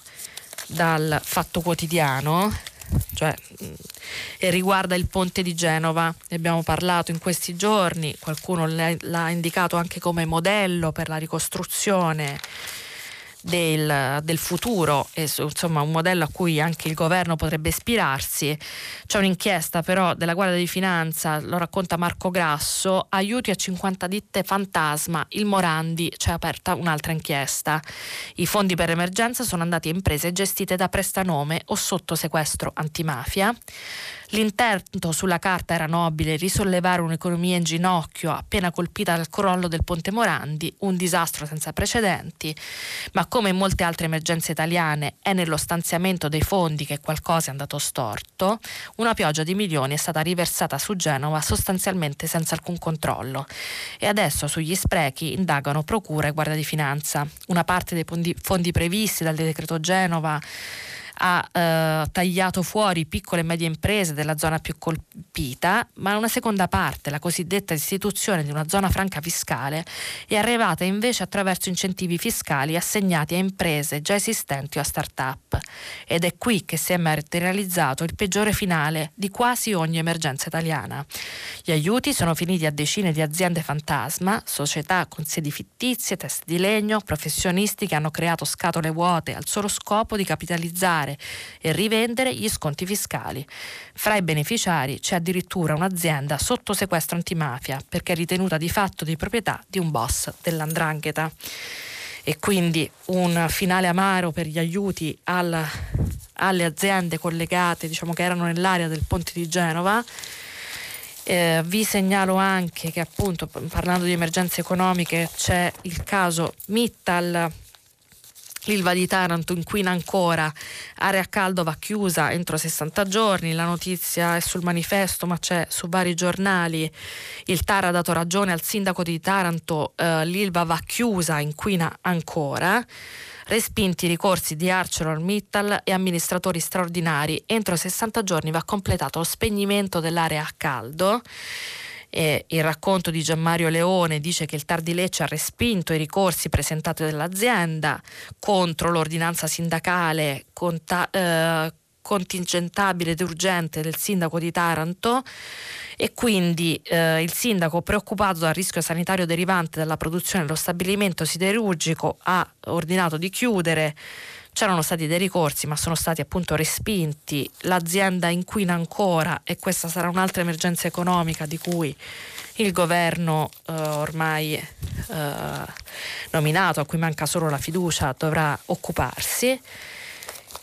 Speaker 2: dal Fatto Quotidiano cioè, e riguarda il ponte di Genova. Ne abbiamo parlato in questi giorni, qualcuno l'ha indicato anche come modello per la ricostruzione del, del, futuro, e, insomma un modello a cui anche il governo potrebbe ispirarsi. C'è un'inchiesta però della Guardia di Finanza, lo racconta Marco Grasso, aiuti a 50 ditte fantasma, il Morandi c'è aperta un'altra inchiesta. I fondi per emergenza sono andati a imprese gestite da prestanome o sotto sequestro antimafia. L'intento sulla carta era nobile, risollevare un'economia in ginocchio appena colpita dal crollo del Ponte Morandi, un disastro senza precedenti, ma come in molte altre emergenze italiane è nello stanziamento dei fondi che qualcosa è andato storto, una pioggia di milioni è stata riversata su Genova sostanzialmente senza alcun controllo. E adesso sugli sprechi indagano procura e guardia di finanza. Una parte dei fondi previsti dal decreto Genova ha eh, tagliato fuori piccole e medie imprese della zona più colpita, ma una seconda parte, la cosiddetta istituzione di una zona franca fiscale, è arrivata invece attraverso incentivi fiscali assegnati a imprese già esistenti o a start-up. Ed è qui che si è materializzato il peggiore finale di quasi ogni emergenza italiana. Gli aiuti sono finiti a decine di aziende fantasma, società con sedi fittizie, teste di legno, professionisti che hanno creato scatole vuote al solo scopo di capitalizzare pagare e rivendere gli sconti fiscali. Fra i beneficiari c'è addirittura un'azienda sotto sequestro antimafia perché è ritenuta di fatto di proprietà di un boss dell'andrangheta. E quindi un finale amaro per gli aiuti al, alle aziende collegate, diciamo che erano nell'area del ponte di Genova. Eh, vi segnalo anche che appunto parlando di emergenze economiche c'è il caso Mittal L'Ilva di Taranto inquina ancora, area caldo va chiusa entro 60 giorni, la notizia è sul manifesto ma c'è su vari giornali, il TAR ha dato ragione al sindaco di Taranto, eh, l'Ilva va chiusa, inquina ancora, respinti i ricorsi di ArcelorMittal e amministratori straordinari, entro 60 giorni va completato lo spegnimento dell'area a caldo. Eh, il racconto di Gianmario Leone dice che il TAR di Lecce ha respinto i ricorsi presentati dall'azienda contro l'ordinanza sindacale conta- eh, contingentabile ed urgente del sindaco di Taranto e quindi eh, il sindaco preoccupato dal rischio sanitario derivante dalla produzione dello stabilimento siderurgico ha ordinato di chiudere C'erano stati dei ricorsi ma sono stati appunto respinti, l'azienda inquina ancora e questa sarà un'altra emergenza economica di cui il governo eh, ormai eh, nominato, a cui manca solo la fiducia, dovrà occuparsi.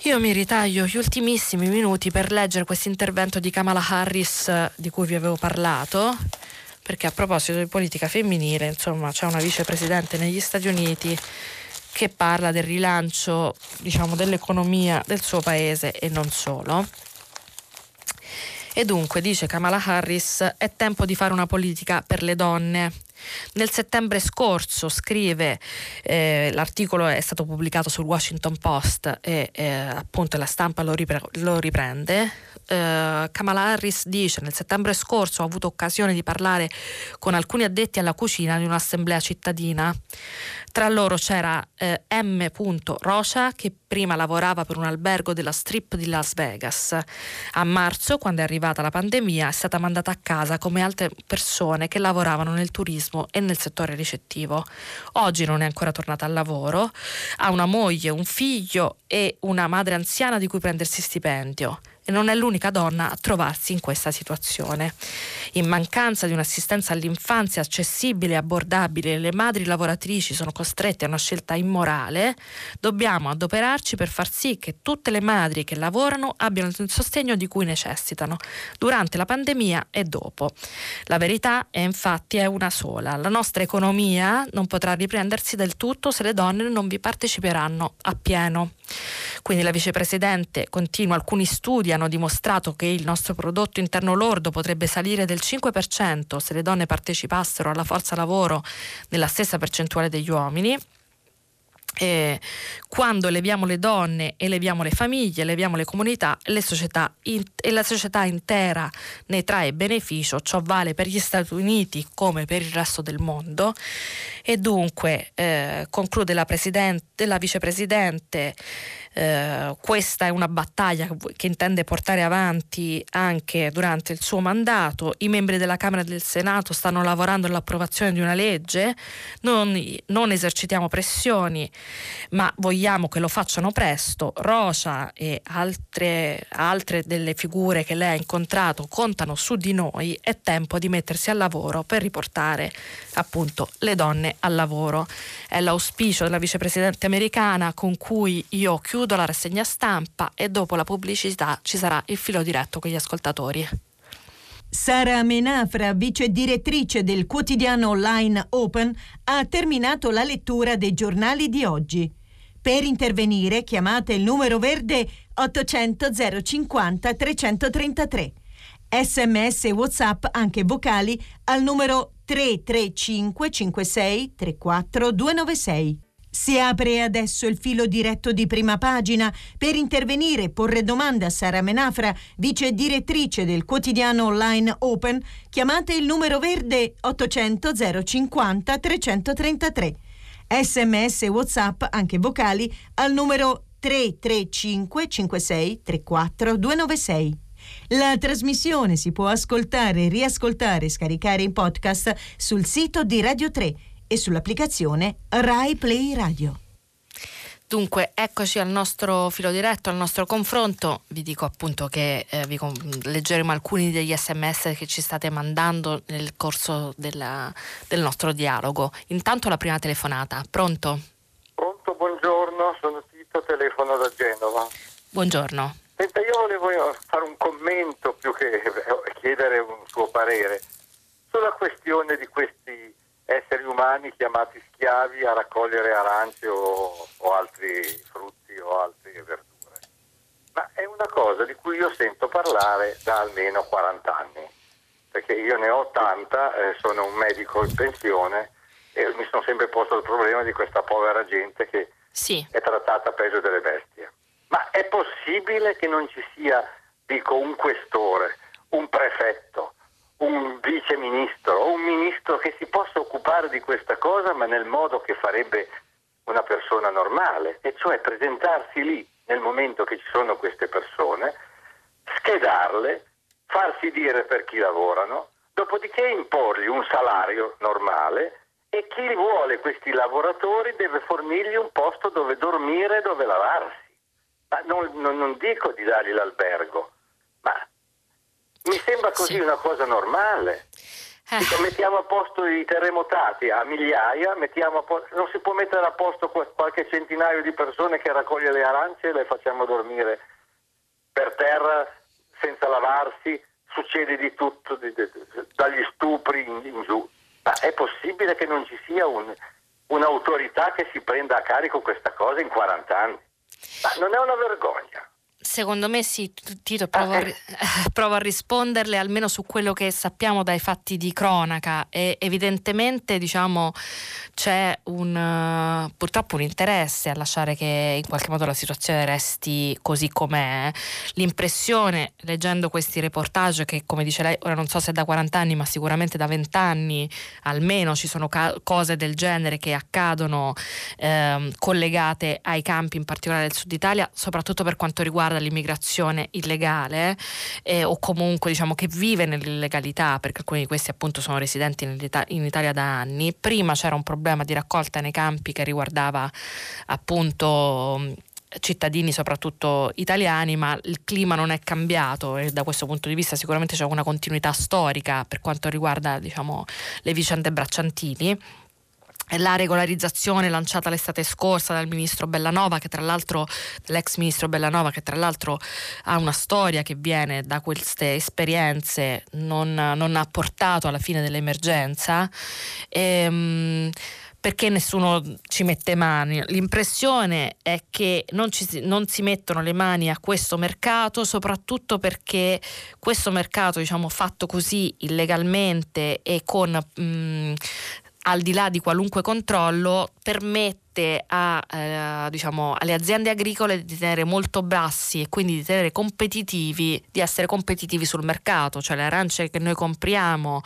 Speaker 2: Io mi ritaglio gli ultimissimi minuti per leggere questo intervento di Kamala Harris di cui vi avevo parlato, perché a proposito di politica femminile, insomma, c'è una vicepresidente negli Stati Uniti che parla del rilancio diciamo, dell'economia del suo paese e non solo. E dunque, dice Kamala Harris, è tempo di fare una politica per le donne. Nel settembre scorso scrive, eh, l'articolo è stato pubblicato sul Washington Post e eh, appunto la stampa lo, ripre- lo riprende. Eh, Kamala Harris dice nel settembre scorso ho avuto occasione di parlare con alcuni addetti alla cucina di un'assemblea cittadina. Tra loro c'era eh, M. Rocha che prima lavorava per un albergo della strip di Las Vegas. A marzo, quando è arrivata la pandemia, è stata mandata a casa come altre persone che lavoravano nel turismo e nel settore ricettivo. Oggi non è ancora tornata al lavoro, ha una moglie, un figlio e una madre anziana di cui prendersi stipendio e non è l'unica donna a trovarsi in questa situazione. In mancanza di un'assistenza all'infanzia accessibile e abbordabile, le madri lavoratrici sono costrette a una scelta immorale, dobbiamo adoperarci per far sì che tutte le madri che lavorano abbiano il sostegno di cui necessitano durante la pandemia e dopo. La verità è infatti è una sola. La nostra economia non potrà riprendersi del tutto se le donne non vi parteciperanno appieno. Quindi la vicepresidente continua, alcuni studi hanno dimostrato che il nostro prodotto interno lordo potrebbe salire del 5% se le donne partecipassero alla forza lavoro nella stessa percentuale degli uomini. Eh, quando leviamo le donne e leviamo le famiglie, leviamo le comunità le società in, e la società intera ne trae beneficio, ciò vale per gli Stati Uniti come per il resto del mondo e dunque eh, conclude la, la vicepresidente eh, questa è una battaglia che intende portare avanti anche durante il suo mandato. I membri della Camera e del Senato stanno lavorando all'approvazione di una legge, non, non esercitiamo pressioni, ma vogliamo che lo facciano presto. Rocia e altre, altre delle figure che lei ha incontrato contano su di noi, è tempo di mettersi al lavoro per riportare appunto le donne al lavoro. È l'auspicio della vicepresidente americana con cui io chiudo chiudo la rassegna stampa e dopo la pubblicità ci sarà il filo diretto con gli ascoltatori.
Speaker 1: Sara Menafra, vice direttrice del quotidiano online Open, ha terminato la lettura dei giornali di oggi. Per intervenire chiamate il numero verde 800 050 333. Sms e WhatsApp anche vocali al numero 335 56 34 296. Si apre adesso il filo diretto di prima pagina per intervenire e porre domande a Sara Menafra, vice direttrice del quotidiano online Open. Chiamate il numero verde 800 050 333. Sms WhatsApp, anche vocali, al numero 335 56 34 296. La trasmissione si può ascoltare, riascoltare e scaricare in podcast sul sito di Radio 3 e sull'applicazione Rai Play Radio.
Speaker 2: Dunque, eccoci al nostro filo diretto, al nostro confronto. Vi dico appunto che eh, vi con- leggeremo alcuni degli sms che ci state mandando nel corso della, del nostro dialogo. Intanto la prima telefonata. Pronto?
Speaker 3: Pronto, buongiorno, sono Tito, telefono da Genova.
Speaker 2: Buongiorno.
Speaker 3: Senta, io volevo fare un commento più che chiedere un suo parere sulla questione di questi esseri umani chiamati schiavi a raccogliere arance o, o altri frutti o altre verdure. Ma è una cosa di cui io sento parlare da almeno 40 anni, perché io ne ho 80, eh, sono un medico in pensione e mi sono sempre posto il problema di questa povera gente che
Speaker 2: sì.
Speaker 3: è trattata peggio delle bestie. Ma è possibile che non ci sia, dico, un questore, un prefetto, un vice ministro o un ministro che si possa occupare di questa cosa ma nel modo che farebbe una persona normale, e cioè presentarsi lì nel momento che ci sono queste persone, schedarle, farsi dire per chi lavorano, dopodiché imporgli un salario normale e chi vuole questi lavoratori deve fornirgli un posto dove dormire e dove lavarsi. Ma non, non, non dico di dargli l'albergo, ma mi sembra così sì. una cosa normale. Eh. Dico, mettiamo a posto i terremotati a migliaia, a posto, non si può mettere a posto qualche centinaio di persone che raccoglie le arance e le facciamo dormire per terra senza lavarsi, succede di tutto, di, di, dagli stupri in, in, giù. Ma è possibile che non ci sia un, un'autorità che si prenda a carico questa cosa in 40 anni? Ma non è una vergogna.
Speaker 2: Secondo me sì, Tito, provo, a, eh. provo, a, risponderle almeno su quello che sappiamo dai fatti di cronaca e evidentemente diciamo, c'è un, purtroppo un interesse a lasciare che in qualche modo la situazione resti così com'è. L'impressione, leggendo questi reportage, che come dice lei, ora non so se da 40 anni, ma sicuramente da 20 anni almeno ci sono ca- cose del genere che accadono eh, collegate ai campi, in particolare del sud Italia, soprattutto per quanto riguarda riguarda l'immigrazione illegale eh, o comunque diciamo che vive nell'illegalità perché alcuni di questi appunto sono residenti in, Italia da anni. Prima c'era un problema di raccolta nei campi che riguardava appunto cittadini soprattutto italiani, ma il clima non è cambiato e da questo punto di vista sicuramente c'è una continuità storica per quanto riguarda diciamo, le vicende bracciantili la regolarizzazione lanciata l'estate scorsa dal ministro Bellanova, che tra l'altro, l'ex ministro Bellanova, che tra l'altro ha una storia che viene da queste esperienze, non, non ha portato alla fine dell'emergenza. Ehm, perché nessuno ci mette mani. L'impressione è che non, ci, non, si mettono le mani a questo mercato, soprattutto perché questo mercato, diciamo, fatto così illegalmente e con mh, al di là di qualunque controllo, permette a, eh, diciamo, alle aziende agricole di tenere molto bassi e quindi di tenere competitivi, di essere competitivi sul mercato, cioè le arance che noi compriamo,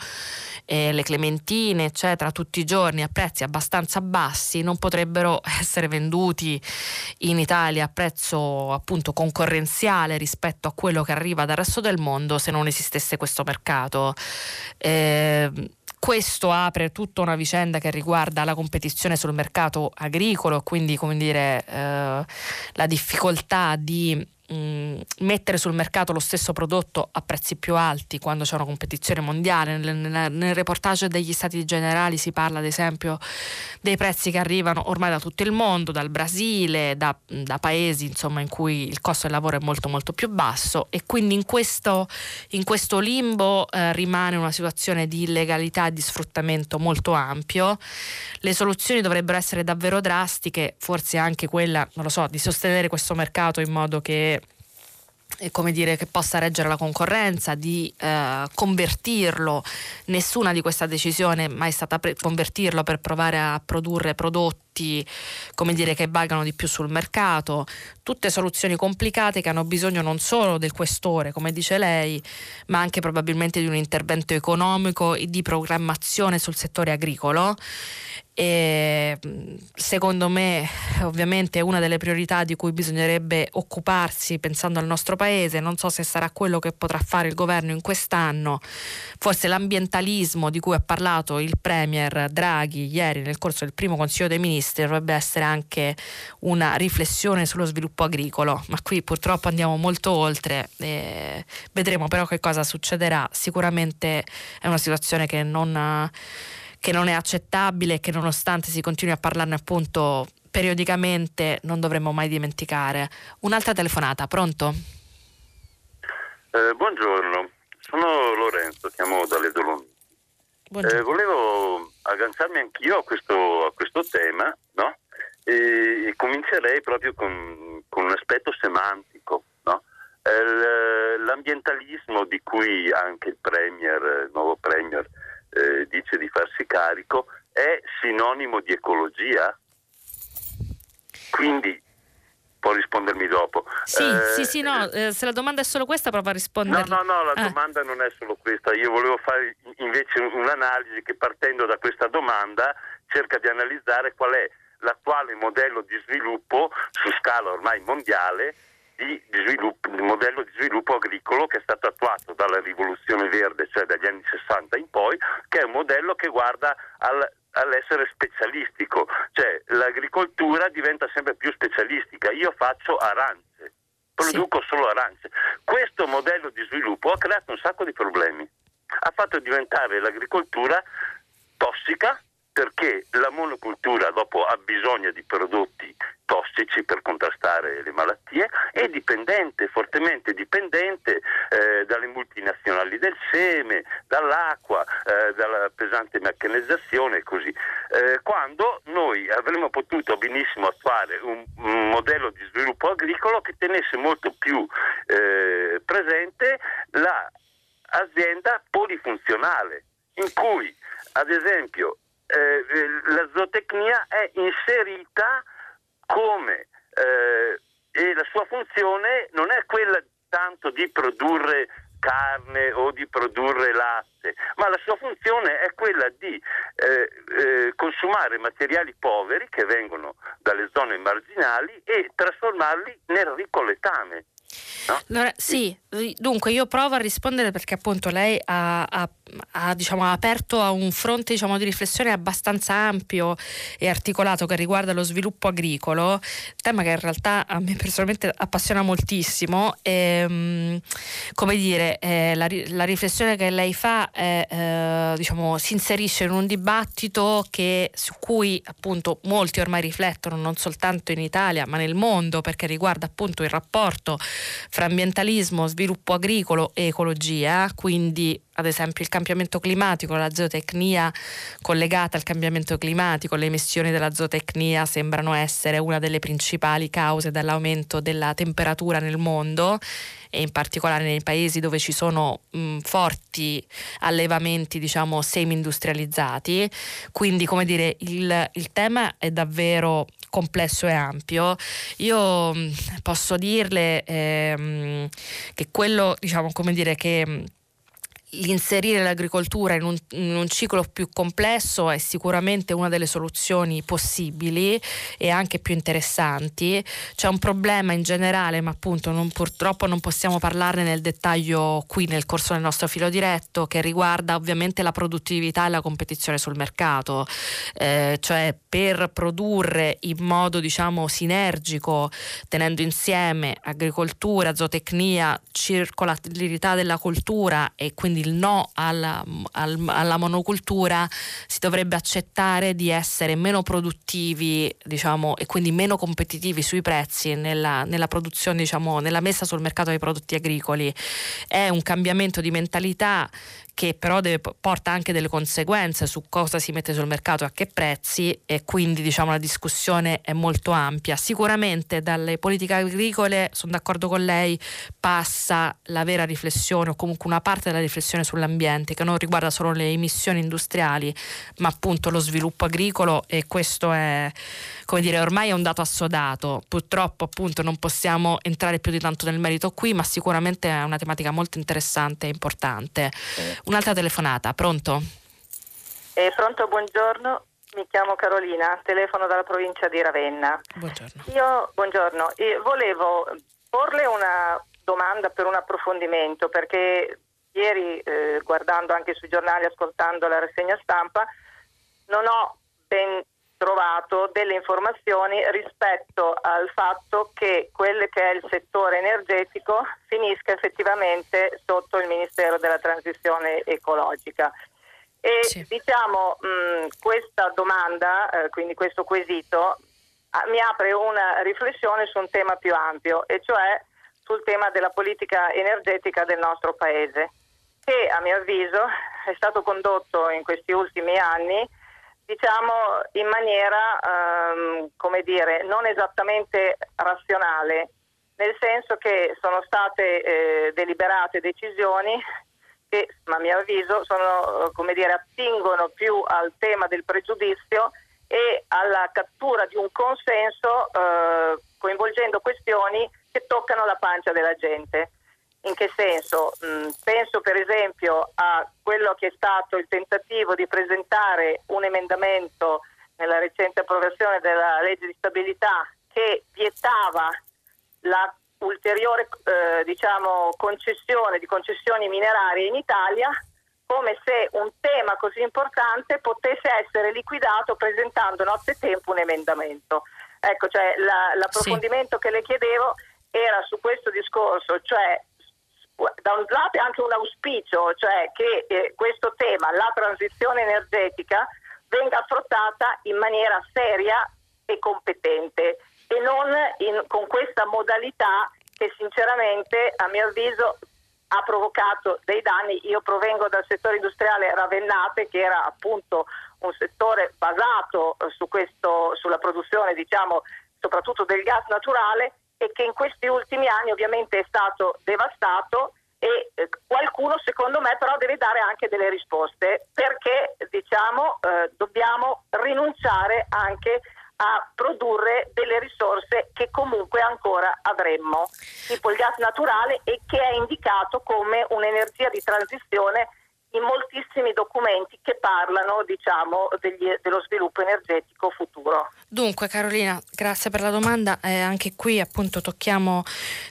Speaker 2: eh, le clementine, eccetera, tutti i giorni a prezzi abbastanza bassi non potrebbero essere venduti in Italia a prezzo appunto concorrenziale rispetto a quello che arriva dal resto del mondo se non esistesse questo mercato. Eh, questo apre tutta una vicenda che riguarda la competizione sul mercato agricolo, quindi come dire, eh, la difficoltà di mettere sul mercato lo stesso prodotto a prezzi più alti quando c'è una competizione mondiale. Nel, nel, nel, reportage degli stati generali si parla ad esempio dei prezzi che arrivano ormai da tutto il mondo, dal Brasile, da, da paesi insomma, in cui il costo del lavoro è molto molto più basso e quindi in questo, in questo limbo eh, rimane una situazione di illegalità e di sfruttamento molto ampio. Le soluzioni dovrebbero essere davvero drastiche, forse anche quella, non lo so, di sostenere questo mercato in modo che come dire, che possa reggere la concorrenza, di eh, convertirlo. Nessuna di questa decisione è stata pre- convertirlo per provare a produrre prodotti come dire, che valgano di più sul mercato. Tutte soluzioni complicate che hanno bisogno non solo del questore, come dice lei, ma anche probabilmente di un intervento economico e di programmazione sul settore agricolo e secondo me ovviamente è una delle priorità di cui bisognerebbe occuparsi pensando al nostro paese, non so se sarà quello che potrà fare il governo in quest'anno, forse l'ambientalismo di cui ha parlato il Premier Draghi ieri nel corso del primo Consiglio dei Ministri dovrebbe essere anche una riflessione sullo sviluppo agricolo, ma qui purtroppo andiamo molto oltre, e vedremo però che cosa succederà, sicuramente è una situazione che non che non è accettabile che nonostante si continui a parlarne appunto periodicamente non dovremmo mai dimenticare. Un'altra telefonata, pronto?
Speaker 4: Eh, buongiorno, sono Lorenzo, chiamo dalle Dolomiti. Eh, volevo agganciarmi anch'io a questo, a questo tema no? e, comincerei proprio con, con un aspetto semantico. No? Eh, l'ambientalismo di cui anche il Premier, il nuovo Premier, eh, dice di farsi carico, è sinonimo di ecologia? Quindi può rispondermi dopo.
Speaker 2: Sì, eh, sì, sì, no, eh, se la domanda è solo questa prova a rispondere.
Speaker 4: No, no, no, la ah. domanda non è solo questa, io volevo fare invece un'analisi che partendo da questa domanda cerca di analizzare qual è l'attuale modello di sviluppo su scala ormai mondiale di, di, sviluppo, di modello di sviluppo agricolo che è stato attuato dalla rivoluzione verde, cioè dagli anni 60 in poi, che è un modello che guarda al, all'essere specialistico, cioè l'agricoltura diventa sempre più specialistica. Io faccio arance, produco sì. solo arance. Questo modello di sviluppo ha creato un sacco di problemi. Ha fatto diventare l'agricoltura tossica perché la monocultura dopo ha bisogno di prodotti tossici per contrastare le malattie, è dipendente, fortemente dipendente eh, dalle multinazionali del seme, dall'acqua, eh, dalla pesante meccanizzazione e così. Eh, quando noi avremmo potuto benissimo attuare un, un, modello di sviluppo agricolo che tenesse molto più eh, presente l'azienda polifunzionale, in cui ad esempio eh, la zootecnia è inserita come eh, e la sua funzione non è quella tanto di produrre carne o di produrre latte, ma la sua funzione è quella di eh, eh, consumare materiali poveri che vengono dalle zone marginali e trasformarli nel ricco letame.
Speaker 2: Allora, sì, dunque io provo a rispondere perché appunto lei ha, ha, ha, diciamo, aperto a un fronte diciamo, di riflessione abbastanza ampio e articolato che riguarda lo sviluppo agricolo, tema che in realtà a me personalmente appassiona moltissimo. E, ehm, come dire, eh, la, la, riflessione che lei fa è, eh, diciamo, si inserisce in un dibattito che, su cui appunto molti ormai riflettono non soltanto in Italia ma nel mondo perché riguarda appunto il rapporto fra ambientalismo, sviluppo agricolo e ecologia, quindi ad esempio il cambiamento climatico, la zootecnia collegata al cambiamento climatico, le emissioni della zootecnia sembrano essere una delle principali cause dell'aumento della temperatura nel mondo e in particolare nei paesi dove ci sono mh, forti allevamenti diciamo semi-industrializzati. Quindi come dire il, il tema è davvero complesso e ampio. Io posso dirle ehm, che quello, diciamo, come dire, che l'inserire l'agricoltura in un, in un, ciclo più complesso è sicuramente una delle soluzioni possibili e anche più interessanti. C'è un problema in generale, ma appunto non, purtroppo non possiamo parlarne nel dettaglio qui nel corso del nostro filo diretto, che riguarda ovviamente la produttività e la competizione sul mercato. Eh, cioè per produrre in modo diciamo sinergico, tenendo insieme agricoltura, zootecnia, circolarità della cultura e quindi il no alla, al, alla monocultura, si dovrebbe accettare di essere meno produttivi diciamo, e quindi meno competitivi sui prezzi nella, nella produzione, diciamo, nella messa sul mercato dei prodotti agricoli. È un cambiamento di mentalità che però deve, porta anche delle conseguenze su cosa si mette sul mercato e a che prezzi e quindi diciamo la discussione è molto ampia. Sicuramente dalle politiche agricole, sono d'accordo con lei, passa la vera riflessione o comunque una parte della riflessione sull'ambiente che non riguarda solo le emissioni industriali ma appunto lo sviluppo agricolo e questo è come dire ormai è un dato assodato. Purtroppo appunto non possiamo entrare più di tanto nel merito qui ma sicuramente è una tematica molto interessante e importante. Un'altra telefonata, pronto?
Speaker 5: Eh, pronto, buongiorno. Mi chiamo Carolina, telefono dalla provincia di Ravenna.
Speaker 2: Buongiorno.
Speaker 5: Io, buongiorno. Io volevo porle una domanda per un approfondimento perché ieri eh, guardando anche sui giornali, ascoltando la rassegna stampa, non ho ben trovato delle informazioni rispetto al fatto che quello che è il settore energetico finisca effettivamente sotto il Ministero della Transizione Ecologica. E sì. diciamo mh, questa domanda, eh, quindi questo quesito, ah, mi apre una riflessione su un tema più ampio, e cioè sul tema della politica energetica del nostro Paese, che a mio avviso è stato condotto in questi ultimi anni diciamo in maniera, um, come dire, non esattamente razionale, nel senso che sono state eh, deliberate decisioni che, a mio avviso, sono, come dire, attingono più al tema del pregiudizio e alla cattura di un consenso eh, coinvolgendo questioni che toccano la pancia della gente. In che senso? Mm, penso per esempio a quello che è stato il tentativo di presentare un emendamento nella recente approvazione della legge di stabilità che vietava la ulteriore eh, diciamo, concessione di concessioni minerarie in Italia come se un tema così importante potesse essere liquidato presentando nottetempo un emendamento. Ecco, cioè la, l'approfondimento sì. che le chiedevo era su questo discorso, cioè da un lato è anche un auspicio, cioè che eh, questo tema, la transizione energetica, venga affrontata in maniera seria e competente e non in, con questa modalità che sinceramente a mio avviso ha provocato dei danni. Io provengo dal settore industriale Ravennate che era appunto un settore basato eh, su questo, sulla produzione diciamo soprattutto del gas naturale e che in questi ultimi anni ovviamente è stato devastato e eh, qualcuno secondo me però deve dare anche delle risposte perché diciamo eh, dobbiamo rinunciare anche a produrre delle risorse che comunque ancora avremmo, tipo il gas naturale e che è indicato come un'energia di transizione in moltissimi documenti che parlano diciamo, degli, dello sviluppo energetico futuro.
Speaker 2: Dunque Carolina, grazie per la domanda. Eh, anche qui appunto tocchiamo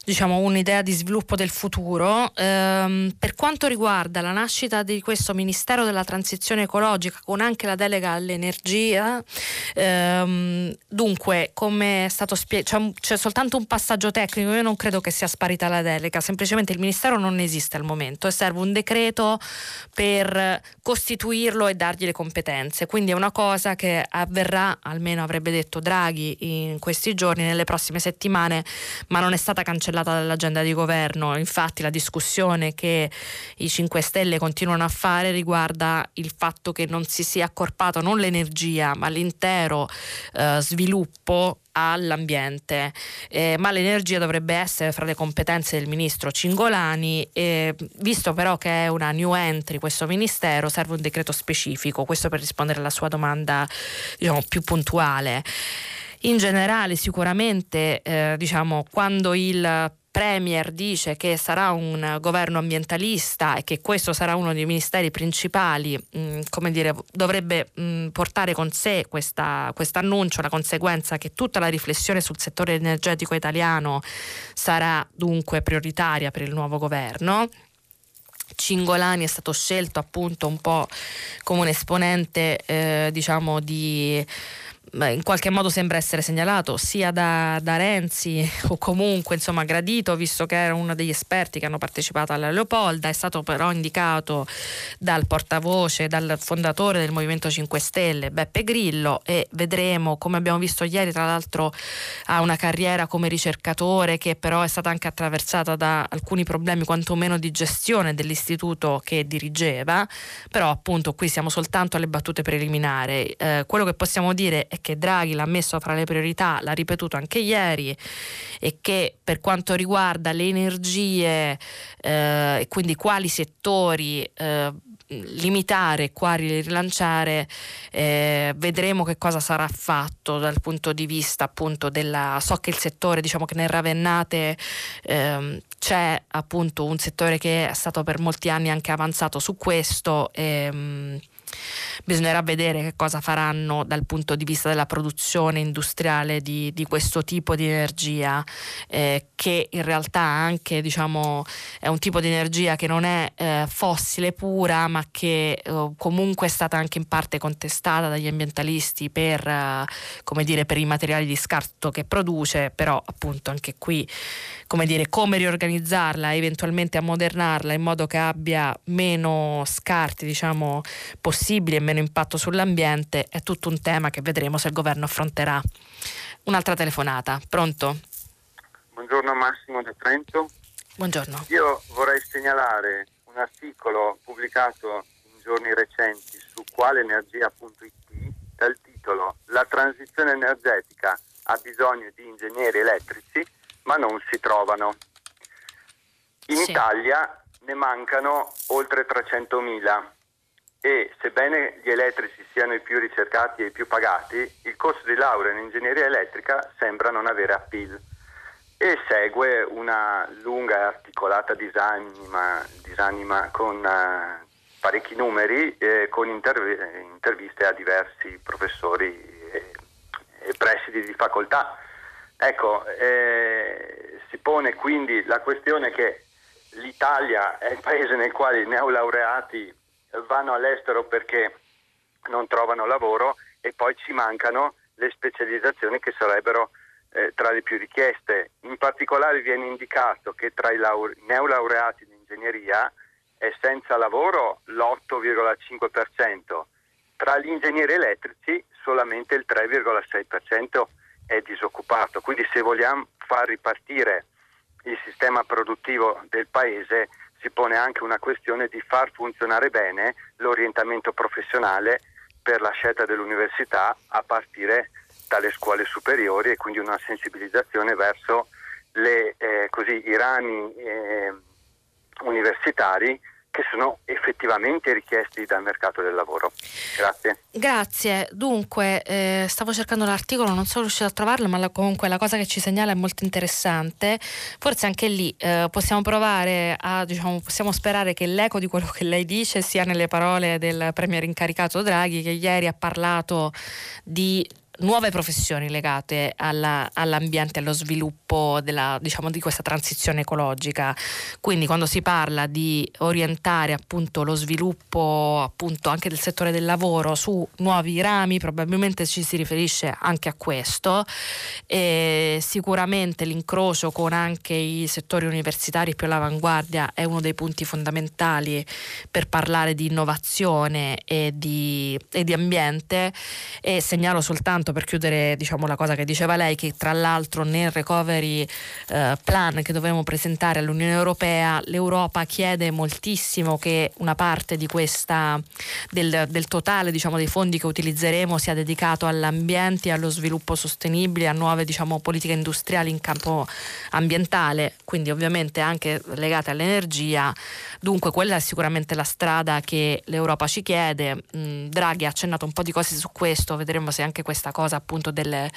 Speaker 2: diciamo, un'idea di sviluppo del futuro. Ehm, per quanto riguarda la nascita di questo Ministero della Transizione Ecologica con anche la delega all'energia, ehm, dunque come è stato spiegato, c'è, c'è soltanto un passaggio tecnico, io non credo che sia sparita la delega, semplicemente il Ministero non esiste al momento e serve un decreto per costituirlo e dargli le competenze. Quindi è una cosa che avverrà, almeno avrebbe detto Draghi in questi giorni, nelle prossime settimane, ma non è stata cancellata dall'agenda di governo. Infatti la discussione che i 5 Stelle continuano a fare riguarda il fatto che non si sia accorpato non l'energia, ma l'intero eh, sviluppo all'ambiente, eh, ma l'energia dovrebbe essere fra le competenze del ministro Cingolani, eh, visto però che è una new entry questo ministero serve un decreto specifico, questo per rispondere alla sua domanda diciamo, più puntuale. In generale sicuramente eh, diciamo, quando il Premier dice che sarà un governo ambientalista e che questo sarà uno dei ministeri principali, mh, mm, come dire, dovrebbe mh, mm, portare con sé questo annuncio, la conseguenza che tutta la riflessione sul settore energetico italiano sarà dunque prioritaria per il nuovo governo. Cingolani è stato scelto appunto un po' come un esponente eh, diciamo di in qualche modo sembra essere segnalato sia da, da, Renzi o comunque insomma gradito visto che era uno degli esperti che hanno partecipato alla Leopolda, è stato però indicato dal portavoce, dal fondatore del Movimento 5 Stelle Beppe Grillo e vedremo come abbiamo visto ieri tra l'altro ha una carriera come ricercatore che però è stata anche attraversata da alcuni problemi quantomeno di gestione dell'istituto che dirigeva, però appunto qui siamo soltanto alle battute preliminari. Eh, quello che possiamo dire è che Draghi l'ha messo fra le priorità, l'ha ripetuto anche ieri, e che per quanto riguarda le energie eh, e quindi quali settori eh, limitare, quali rilanciare, eh, vedremo che cosa sarà fatto dal punto di vista appunto della... So che il settore, diciamo che nel Ravennate ehm, c'è appunto un settore che è stato per molti anni anche avanzato su questo. Ehm, bisognerà vedere che cosa faranno dal punto di vista della produzione industriale di, di questo tipo di energia, eh, che in realtà anche diciamo, è un tipo di energia che non è eh, fossile pura, ma che eh, comunque è stata anche in parte contestata dagli ambientalisti per, eh, dire, per i materiali di scarto che produce, però appunto anche qui come dire, come riorganizzarla, eventualmente ammodernarla in modo che abbia meno scarti, diciamo, possibili e meno impatto sull'ambiente, è tutto un tema che vedremo se il governo affronterà. Un'altra telefonata, pronto?
Speaker 3: Buongiorno Massimo da Trento.
Speaker 2: Buongiorno.
Speaker 3: Io vorrei segnalare un articolo pubblicato in giorni recenti su qualenergia.it dal titolo La transizione energetica ha bisogno di ingegneri elettrici ma non si trovano. In sì. Italia ne mancano oltre 300.000 e sebbene gli elettrici siano i più ricercati e i più pagati, il corso di laurea in ingegneria elettrica sembra non avere appeal e segue una lunga e articolata disanima, disanima con uh, parecchi numeri e con interv- interviste a diversi professori e, e presidi di facoltà Ecco, eh, si pone quindi la questione che l'Italia è il paese nel quale i neolaureati vanno all'estero perché non trovano lavoro e poi ci mancano le specializzazioni che sarebbero eh, tra le più richieste. In particolare viene indicato che tra i laure- neolaureati in ingegneria è senza lavoro l'8,5%, tra gli ingegneri elettrici solamente il 3,6% è disoccupato. Quindi se vogliamo far ripartire il sistema produttivo del paese si pone anche una questione di far funzionare bene l'orientamento professionale per la scelta dell'università a partire dalle scuole superiori e quindi una sensibilizzazione verso le, eh, così, i rami eh, universitari che sono effettivamente richiesti dal mercato del lavoro. Grazie.
Speaker 2: Grazie. Dunque, eh, stavo cercando l'articolo, non sono riuscita a trovarlo, ma la, comunque la cosa che ci segnala è molto interessante. Forse anche lì eh, possiamo provare a, diciamo, possiamo sperare che l'eco di quello che lei dice sia nelle parole del premier incaricato Draghi, che ieri ha parlato di nuove professioni legate alla, all'ambiente, allo sviluppo della, diciamo, di questa transizione ecologica. Quindi quando si parla di orientare appunto lo sviluppo appunto anche del settore del lavoro su nuovi rami, probabilmente ci si riferisce anche a questo. E sicuramente l'incrocio con anche i settori universitari più all'avanguardia è uno dei punti fondamentali per parlare di innovazione e di, e di ambiente e segnalo soltanto soltanto per chiudere diciamo, la cosa che diceva lei, che tra l'altro nel recovery eh, plan che dovremo presentare all'Unione Europea, l'Europa chiede moltissimo che una parte di questa, del, del totale diciamo, dei fondi che utilizzeremo sia dedicato all'ambiente, allo sviluppo sostenibile, a nuove diciamo, politiche industriali in campo ambientale, quindi ovviamente anche legate all'energia. Dunque quella è sicuramente la strada che l'Europa ci chiede. Mm, Draghi ha accennato un po' di cose su questo, vedremo se anche questa cosa appunto delle,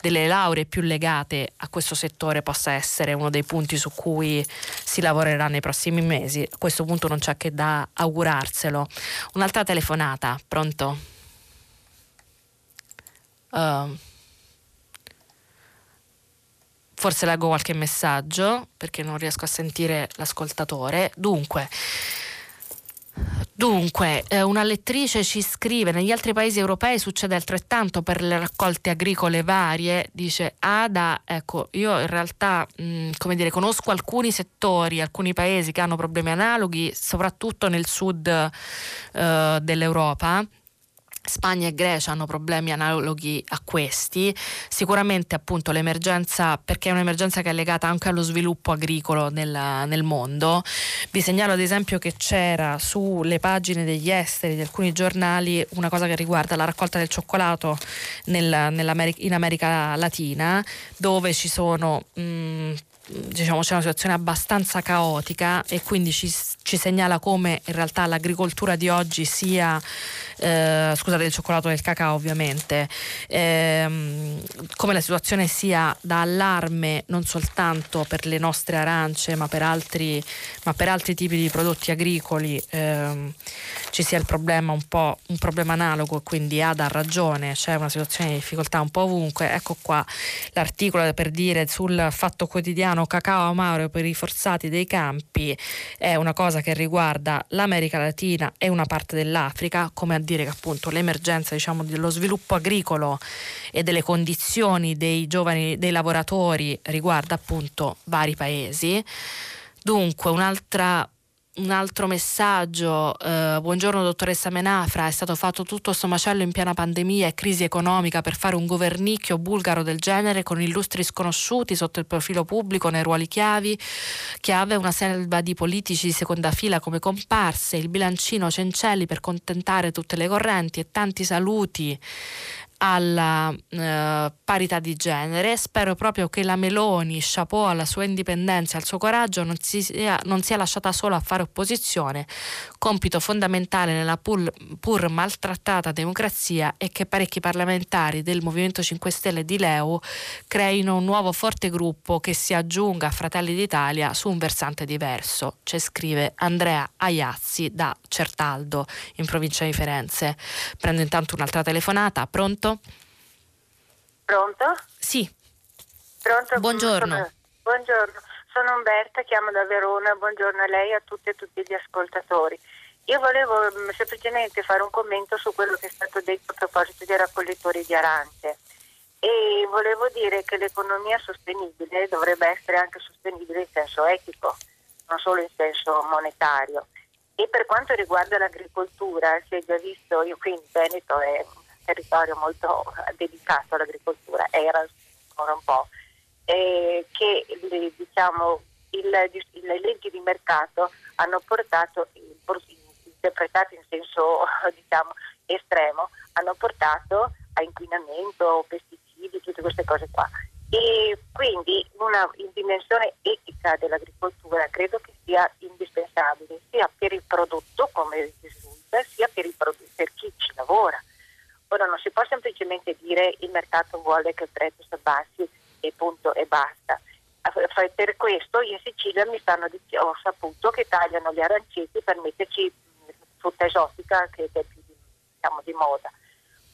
Speaker 2: delle lauree più legate a questo settore possa essere uno dei punti su cui si lavorerà nei prossimi mesi. A questo punto non c'è che da augurarselo. Un'altra telefonata, pronto? Uh, forse leggo qualche messaggio perché non riesco a sentire l'ascoltatore. Dunque, Dunque, eh, una lettrice ci scrive: negli altri paesi europei succede altrettanto per le raccolte agricole varie. Dice Ada, ecco, io in realtà, mh, mm, come dire, conosco alcuni settori, alcuni paesi che hanno problemi analoghi, soprattutto nel sud eh, dell'Europa Spagna e Grecia hanno problemi analoghi a questi, sicuramente appunto l'emergenza, perché è un'emergenza che è legata anche allo sviluppo agricolo nel, nel mondo. Vi segnalo ad esempio che c'era sulle pagine degli esteri di alcuni giornali una cosa che riguarda la raccolta del cioccolato nel, in America Latina, dove ci sono mh, diciamo, c'è una situazione abbastanza caotica e quindi ci, ci, segnala come in realtà l'agricoltura di oggi sia, eh, scusate il cioccolato e il cacao ovviamente, ehm, come la situazione sia da allarme non soltanto per le nostre arance ma per altri, ma per altri tipi di prodotti agricoli, ehm, ci sia il problema un po' un problema analogo e quindi ha da ragione, c'è una situazione di difficoltà un po' ovunque, ecco qua l'articolo per dire sul fatto quotidiano italiano cacao amaro per i forzati dei campi è una cosa che riguarda l'America Latina e una parte dell'Africa, come a dire che appunto l'emergenza diciamo, dello sviluppo agricolo e delle condizioni dei giovani, dei lavoratori riguarda appunto vari paesi. Dunque, un'altra un altro messaggio, eh, buongiorno dottoressa Menafra, è stato fatto tutto questo macello in piena pandemia e crisi economica per fare un governicchio bulgaro del genere con illustri sconosciuti sotto il profilo pubblico nei ruoli chiavi, chiave, una selva di politici di seconda fila come comparse, il bilancino Cencelli per contentare tutte le correnti e tanti saluti alla eh, parità di genere. Spero proprio che la Meloni, chapeau alla sua indipendenza e al suo coraggio, non, sia, non sia, lasciata sola a fare opposizione, compito fondamentale nella pur, pur, maltrattata democrazia e che parecchi parlamentari del Movimento 5 Stelle di Leu creino un nuovo forte gruppo che si aggiunga a Fratelli d'Italia su un versante diverso. C'è scrive Andrea Aiazzi da Certaldo in provincia di Firenze. Prendo intanto un'altra telefonata. Pronto?
Speaker 6: Pronto?
Speaker 2: Sì.
Speaker 6: Pronto?
Speaker 2: Buongiorno.
Speaker 6: Sono, buongiorno, sono Umberta, chiamo da Verona, buongiorno a lei e a tutti e tutti gli ascoltatori. Io volevo mh, mm, semplicemente fare un commento su quello che è stato detto a proposito dei raccoglitori di arance e volevo dire che l'economia sostenibile dovrebbe essere anche sostenibile in senso etico, non solo in senso monetario. E per quanto riguarda l'agricoltura, si è già visto, io qui in Veneto è territorio molto dedicato all'agricoltura, era ancora un po', eh, che diciamo, il, le leggi di mercato hanno portato, interpretate in senso diciamo, estremo, hanno portato a inquinamento, pesticidi, tutte queste cose qua. E quindi una dimensione etica dell'agricoltura credo che sia indispensabile sia per il prodotto come risulta, sia per, prodotto, per chi ci lavora. Ora non si può semplicemente dire il mercato vuole che il prezzo si abbassi e punto e basta. Per questo in Sicilia stanno ho saputo che tagliano gli aranceti per metterci frutta esotica che è più diciamo, di moda.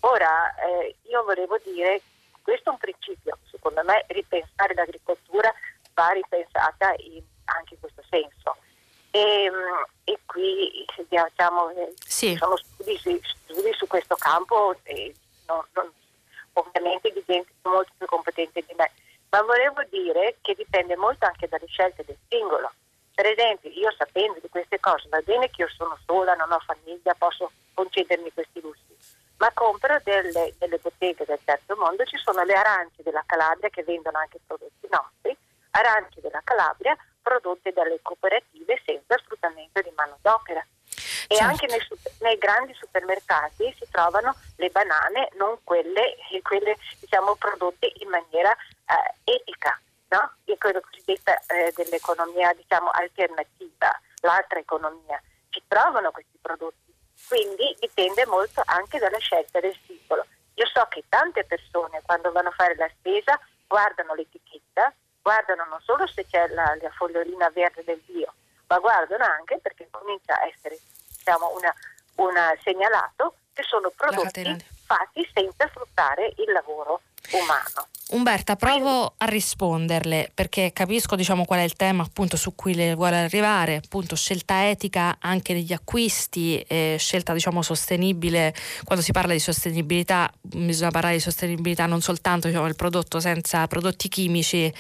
Speaker 6: Ora eh, io volevo dire, questo è un principio, secondo me ripensare l'agricoltura va ripensata in, anche in questo senso. E, e qui diciamo, sì. sono studi, studi, su questo campo e non, non, ovviamente di gente molto più competente di me, ma volevo dire che dipende molto anche dalle scelte del singolo. Per esempio, io sapendo di queste cose, va bene che io sono sola, non ho famiglia, posso concedermi questi lussi, ma compro delle, delle botteghe del terzo mondo, ci sono le arance della Calabria che vendono anche prodotti nostri, arance della Calabria prodotte dalle cooperative senza sfruttamento di manodopera. E certo. anche nei, nei, grandi supermercati si trovano le banane, non quelle, quelle diciamo, prodotte in maniera eh, etica, no? E quello cosiddetta eh, dell'economia diciamo, alternativa, l'altra economia. Si trovano questi prodotti, quindi dipende molto anche dalla scelta del singolo. Io so che tante persone quando vanno a fare la spesa guardano l'etichetta, guardano non solo se c'è la, la fogliolina verde del bio, ma guardano anche perché comincia a essere diciamo, una, una segnalato che sono prodotti fatti senza sfruttare il lavoro umano.
Speaker 2: Umberta, provo a risponderle perché capisco diciamo, qual è il tema appunto, su cui le vuole arrivare, appunto scelta etica anche negli acquisti, eh, scelta diciamo, sostenibile, quando si parla di sostenibilità bisogna parlare di sostenibilità non soltanto diciamo, del prodotto senza prodotti chimici,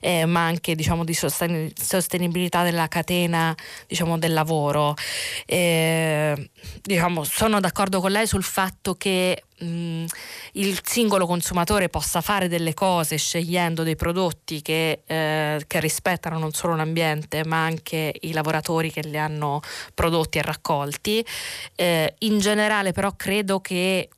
Speaker 2: eh, ma anche diciamo, di sosten- sostenibilità della catena diciamo, del lavoro. Eh, diciamo, sono d'accordo con lei sul fatto che mh, il singolo consumatore possa fare delle cose scegliendo dei prodotti che, eh, che, rispettano non solo l'ambiente ma anche i lavoratori che li hanno prodotti e raccolti. Eh, in generale però credo che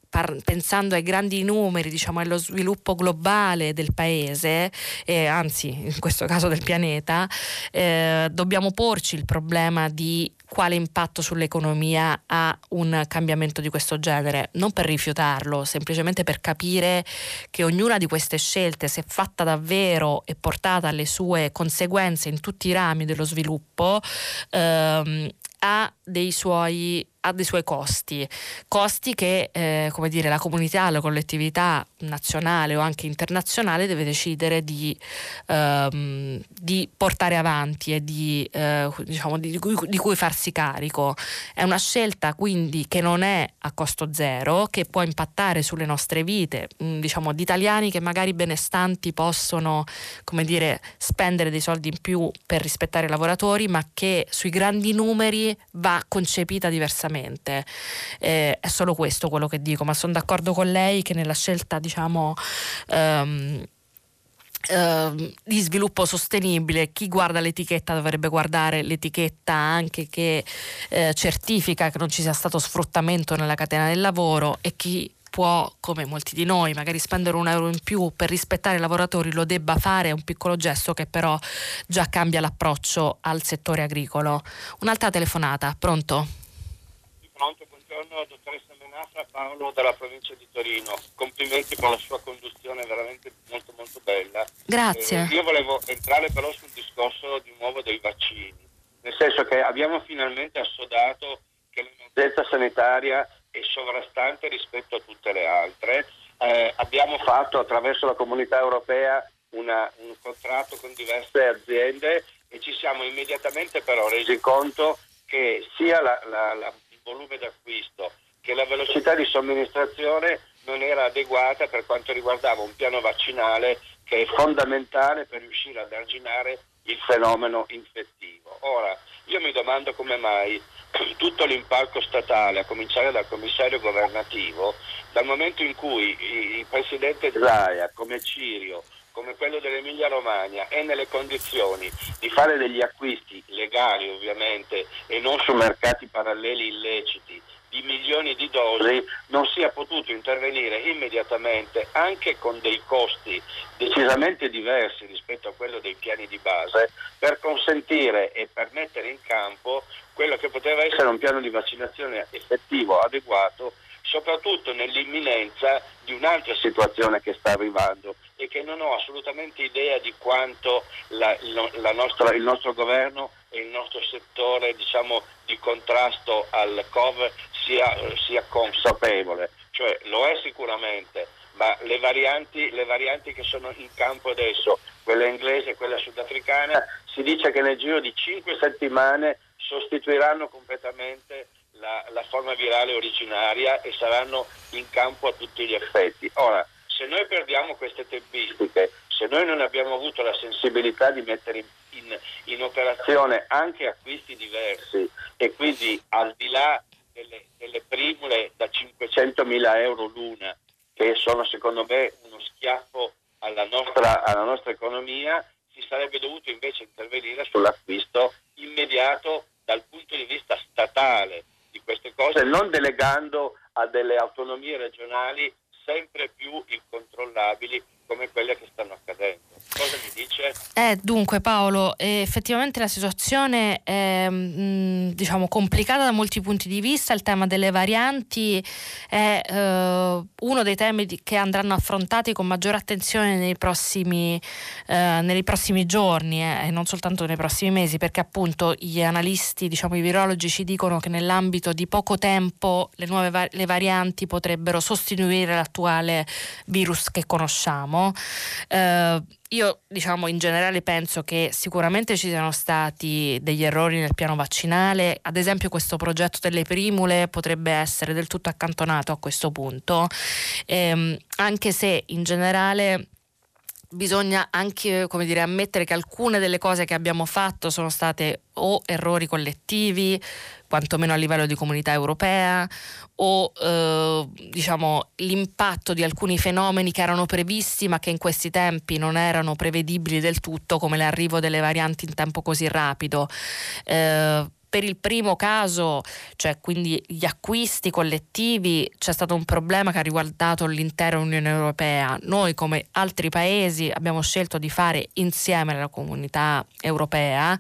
Speaker 2: pensando ai grandi numeri, diciamo allo sviluppo globale del paese, eh, anzi in questo caso del pianeta, eh, dobbiamo porci il problema di quale impatto sull'economia ha un cambiamento di questo genere, non per rifiutarlo, semplicemente per capire che ognuna di queste scelte, se fatta davvero e portata alle sue conseguenze in tutti i rami dello sviluppo, ehm, ha dei suoi ha dei suoi costi, costi che eh, come dire, la comunità, la collettività nazionale o anche internazionale deve decidere di, ehm, di portare avanti e di, eh, diciamo, di, di, cui farsi carico. È una scelta quindi che non è a costo zero, che può impattare sulle nostre vite, mm, diciamo, di italiani che magari benestanti possono come dire, spendere dei soldi in più per rispettare i lavoratori, ma che sui grandi numeri va concepita diversamente diversamente. Eh, è solo questo quello che dico, ma sono d'accordo con lei che nella scelta, diciamo, um, Uh, di sviluppo sostenibile, chi guarda l'etichetta dovrebbe guardare l'etichetta anche che uh, certifica che non ci sia stato sfruttamento nella catena del lavoro e chi può, come molti di noi, magari spendere un euro in più per rispettare i lavoratori, lo debba fare, è un piccolo gesto che però già cambia l'approccio al settore agricolo. Un'altra telefonata, pronto?
Speaker 7: Pronto, buongiorno dottoressa Menafra, Paolo dalla provincia di Torino. Complimenti per la sua conduzione veramente molto molto bella.
Speaker 2: Grazie.
Speaker 7: Eh, io volevo entrare però sul discorso di nuovo dei vaccini, nel senso che abbiamo finalmente assodato che l'emergenza sanitaria è sovrastante rispetto a tutte le altre. Eh, abbiamo fatto attraverso la comunità europea una, un contratto con diverse aziende e ci siamo immediatamente però resi conto che sia la, la, la volume d'acquisto, che la velocità di somministrazione non era adeguata per quanto riguardava un piano vaccinale che è fondamentale per riuscire ad arginare il fenomeno infettivo. Ora, io mi domando come mai tutto l'impalco statale, a cominciare dal commissario governativo, dal momento in cui il presidente Zaia, come Cirio, come quello dell'Emilia Romagna è nelle condizioni di fare degli acquisti legali ovviamente e non su mercati paralleli illeciti di milioni di dosi non sia potuto intervenire immediatamente anche con dei costi decisamente diversi rispetto a quello dei piani di base per consentire e per mettere in campo quello che poteva essere un piano di vaccinazione effettivo, adeguato soprattutto nell'imminenza di un'altra situazione che sta arrivando e che non ho assolutamente idea di quanto la, la nostra, il nostro governo e il nostro settore diciamo, di contrasto al Covid sia, sia, consapevole, cioè lo è sicuramente, ma le varianti, le varianti che sono in campo adesso, quella inglese e quella sudafricana, si dice che nel giro di 5 settimane sostituiranno completamente la, la, forma virale originaria e saranno in campo a tutti gli effetti. Ora, se noi perdiamo queste tempistiche, se noi non abbiamo avuto la sensibilità di mettere in, in, in operazione anche acquisti diversi e quindi al di là delle, delle primule da 500.000 euro l'una, che sono secondo me uno schiaffo alla nostra, alla nostra economia, si sarebbe dovuto invece intervenire sull'acquisto immediato dal punto di vista statale di queste cose, non delegando a delle autonomie regionali sempre più incontrollabili come quelle che stanno accadendo. Cosa mi dice?
Speaker 2: Eh, dunque Paolo, effettivamente la situazione è mm, diciamo, complicata da molti punti di vista, il tema delle varianti è eh, uno dei temi che andranno affrontati con maggiore attenzione nei prossimi, eh, nei prossimi giorni eh, e non soltanto nei prossimi mesi, perché appunto gli analisti, diciamo, i virologi ci dicono che nell'ambito di poco tempo le nuove va- le varianti potrebbero sostituire l'attuale virus che conosciamo. Eh, io diciamo in generale penso che sicuramente ci siano stati degli errori nel piano vaccinale, ad esempio questo progetto delle primule potrebbe essere del tutto accantonato a questo punto, ehm, anche se in generale bisogna anche dire, ammettere che alcune delle cose che abbiamo fatto sono state o errori collettivi, quantomeno a livello di comunità europea, o eh, diciamo, l'impatto di alcuni fenomeni che erano previsti ma che in questi tempi non erano prevedibili del tutto, come l'arrivo delle varianti in tempo così rapido. Eh, per il primo caso, cioè quindi gli acquisti collettivi, c'è stato un problema che ha riguardato l'intera Unione Europea. Noi come altri paesi abbiamo scelto di fare insieme alla comunità europea.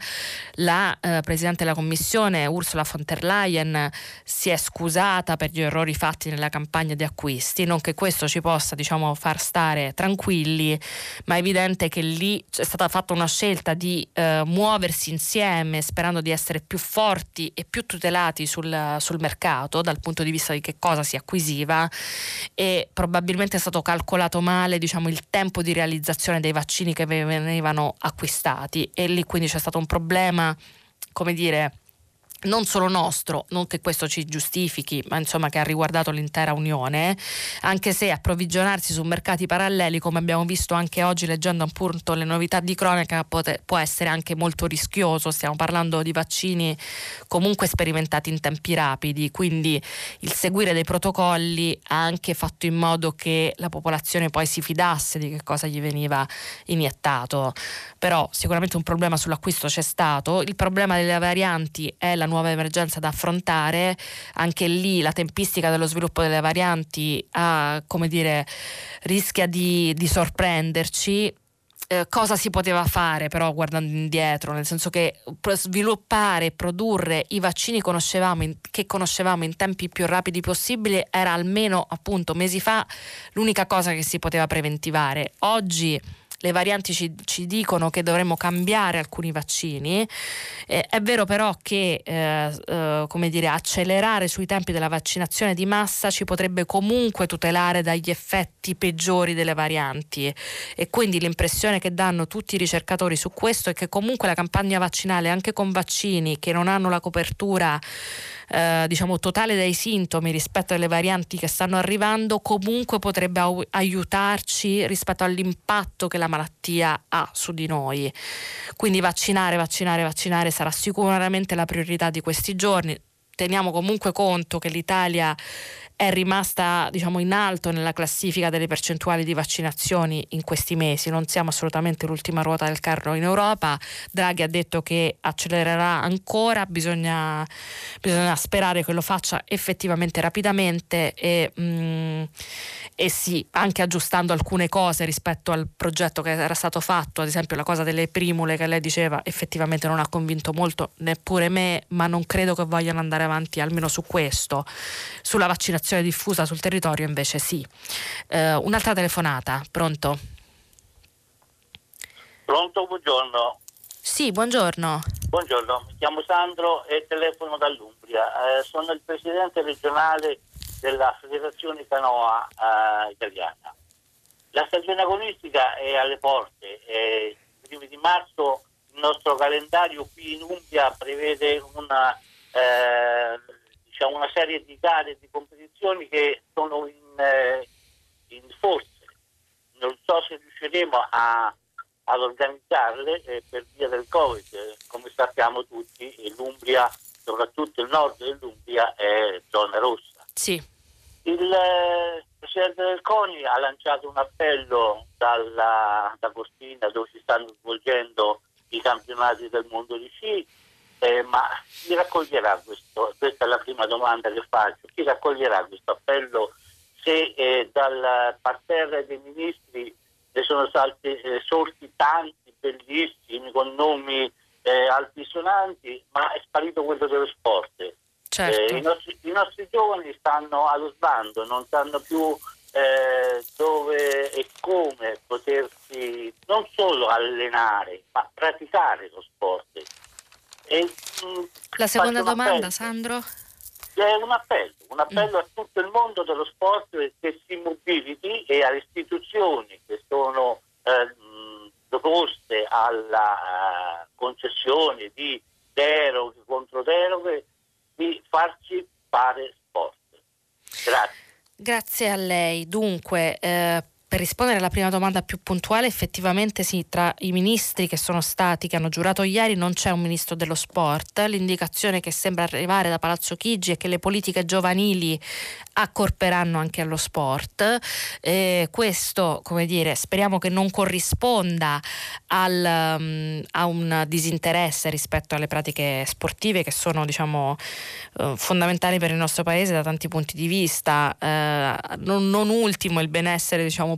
Speaker 2: La eh, Presidente della Commissione Ursula von der Leyen si è scusata per gli errori fatti nella campagna di acquisti, non che questo ci possa diciamo, far stare tranquilli, ma è evidente che lì è stata fatta una scelta di eh, muoversi insieme sperando di essere più forti forti e più tutelati sul, sul, mercato dal punto di vista di che cosa si acquisiva e probabilmente è stato calcolato male diciamo, il tempo di realizzazione dei vaccini che venivano acquistati e lì quindi c'è stato un problema come dire non solo nostro, non che questo ci giustifichi, ma insomma che ha riguardato l'intera Unione, anche se approvvigionarsi su mercati paralleli, come abbiamo visto anche oggi leggendo appunto le novità di cronaca, può essere anche molto rischioso. Stiamo parlando di vaccini comunque sperimentati in tempi rapidi, quindi il seguire dei protocolli ha anche fatto in modo che la popolazione poi si fidasse di che cosa gli veniva iniettato. Però sicuramente un problema sull'acquisto c'è stato. Il problema delle varianti è la nuova emergenza da affrontare, anche lì la tempistica dello sviluppo delle varianti ha, dire, rischia di, di sorprenderci. Eh, cosa si poteva fare però guardando indietro, nel senso che sviluppare e produrre i vaccini conoscevamo in, che conoscevamo in tempi più rapidi possibili era almeno appunto mesi fa l'unica cosa che si poteva preventivare. Oggi le varianti ci, ci dicono che dovremmo cambiare alcuni vaccini. Eh, è vero però che eh, eh, come dire, accelerare sui tempi della vaccinazione di massa ci potrebbe comunque tutelare dagli effetti peggiori delle varianti e quindi l'impressione che danno tutti i ricercatori su questo è che comunque la campagna vaccinale anche con vaccini che non hanno la copertura eh, diciamo, totale dei sintomi rispetto alle varianti che stanno arrivando, comunque potrebbe au- aiutarci rispetto all'impatto che la malattia ha su di noi. Quindi vaccinare, vaccinare, vaccinare sarà sicuramente la priorità di questi giorni. Teniamo comunque conto che l'Italia è rimasta diciamo, in alto nella classifica delle percentuali di vaccinazioni in questi mesi, non siamo assolutamente l'ultima ruota del carro in Europa, Draghi ha detto che accelererà ancora, bisogna, bisogna sperare che lo faccia effettivamente rapidamente e, mm, e sì, anche aggiustando alcune cose rispetto al progetto che era stato fatto, ad esempio la cosa delle primule che lei diceva effettivamente non ha convinto molto neppure me, ma non credo che vogliano andare avanti almeno su questo, sulla vaccinazione vaccinazione diffusa sul territorio invece sì. Eh, un'altra telefonata, pronto?
Speaker 8: Pronto, buongiorno.
Speaker 2: Sì, buongiorno.
Speaker 8: Buongiorno, mi chiamo Sandro e telefono dall'Umbria. Eh, sono il presidente regionale della Federazione Canoa eh, Italiana. La stagione agonistica è alle porte. Eh, I primi di marzo il nostro calendario qui in Umbria prevede una eh, c'è una serie di gare e di competizioni che sono in, eh, in forse. Non so se riusciremo a, ad organizzarle eh, per via del Covid. Come sappiamo tutti, l'Umbria, soprattutto il nord dell'Umbria, è zona rossa.
Speaker 2: Sì.
Speaker 8: Il eh, Presidente del CONI ha lanciato un appello dalla, da Costina dove si stanno svolgendo i campionati del mondo di sci eh, ma chi raccoglierà questo? Questa è la prima domanda che faccio. Chi raccoglierà questo appello se eh, dal parterre dei ministri ne sono stati eh, sorti tanti bellissimi con nomi eh, altisonanti, ma è sparito quello dello sport.
Speaker 2: Certo.
Speaker 8: Eh, i, nostri, I nostri giovani stanno allo sbando, non sanno più eh, dove e come potersi non solo allenare, ma praticare lo sport.
Speaker 2: E, mm, La seconda domanda, appello. Sandro?
Speaker 8: È un appello, un appello mm. a tutto il mondo dello sport che si mobiliti e alle istituzioni che sono eh, proposte alla uh, concessione di deroghe contro deroghe di farci fare sport. Grazie.
Speaker 2: Grazie a lei. Dunque, eh, per rispondere alla prima domanda più puntuale, effettivamente sì, tra i ministri che sono stati, che hanno giurato ieri, non c'è un ministro dello sport. L'indicazione che sembra arrivare da Palazzo Chigi è che le politiche giovanili accorperanno anche allo sport. Eh, questo, come dire, speriamo che non corrisponda al, um, a un disinteresse rispetto alle pratiche sportive che sono, diciamo, uh, fondamentali per il nostro paese da tanti punti di vista. Uh, non, non ultimo il benessere, diciamo,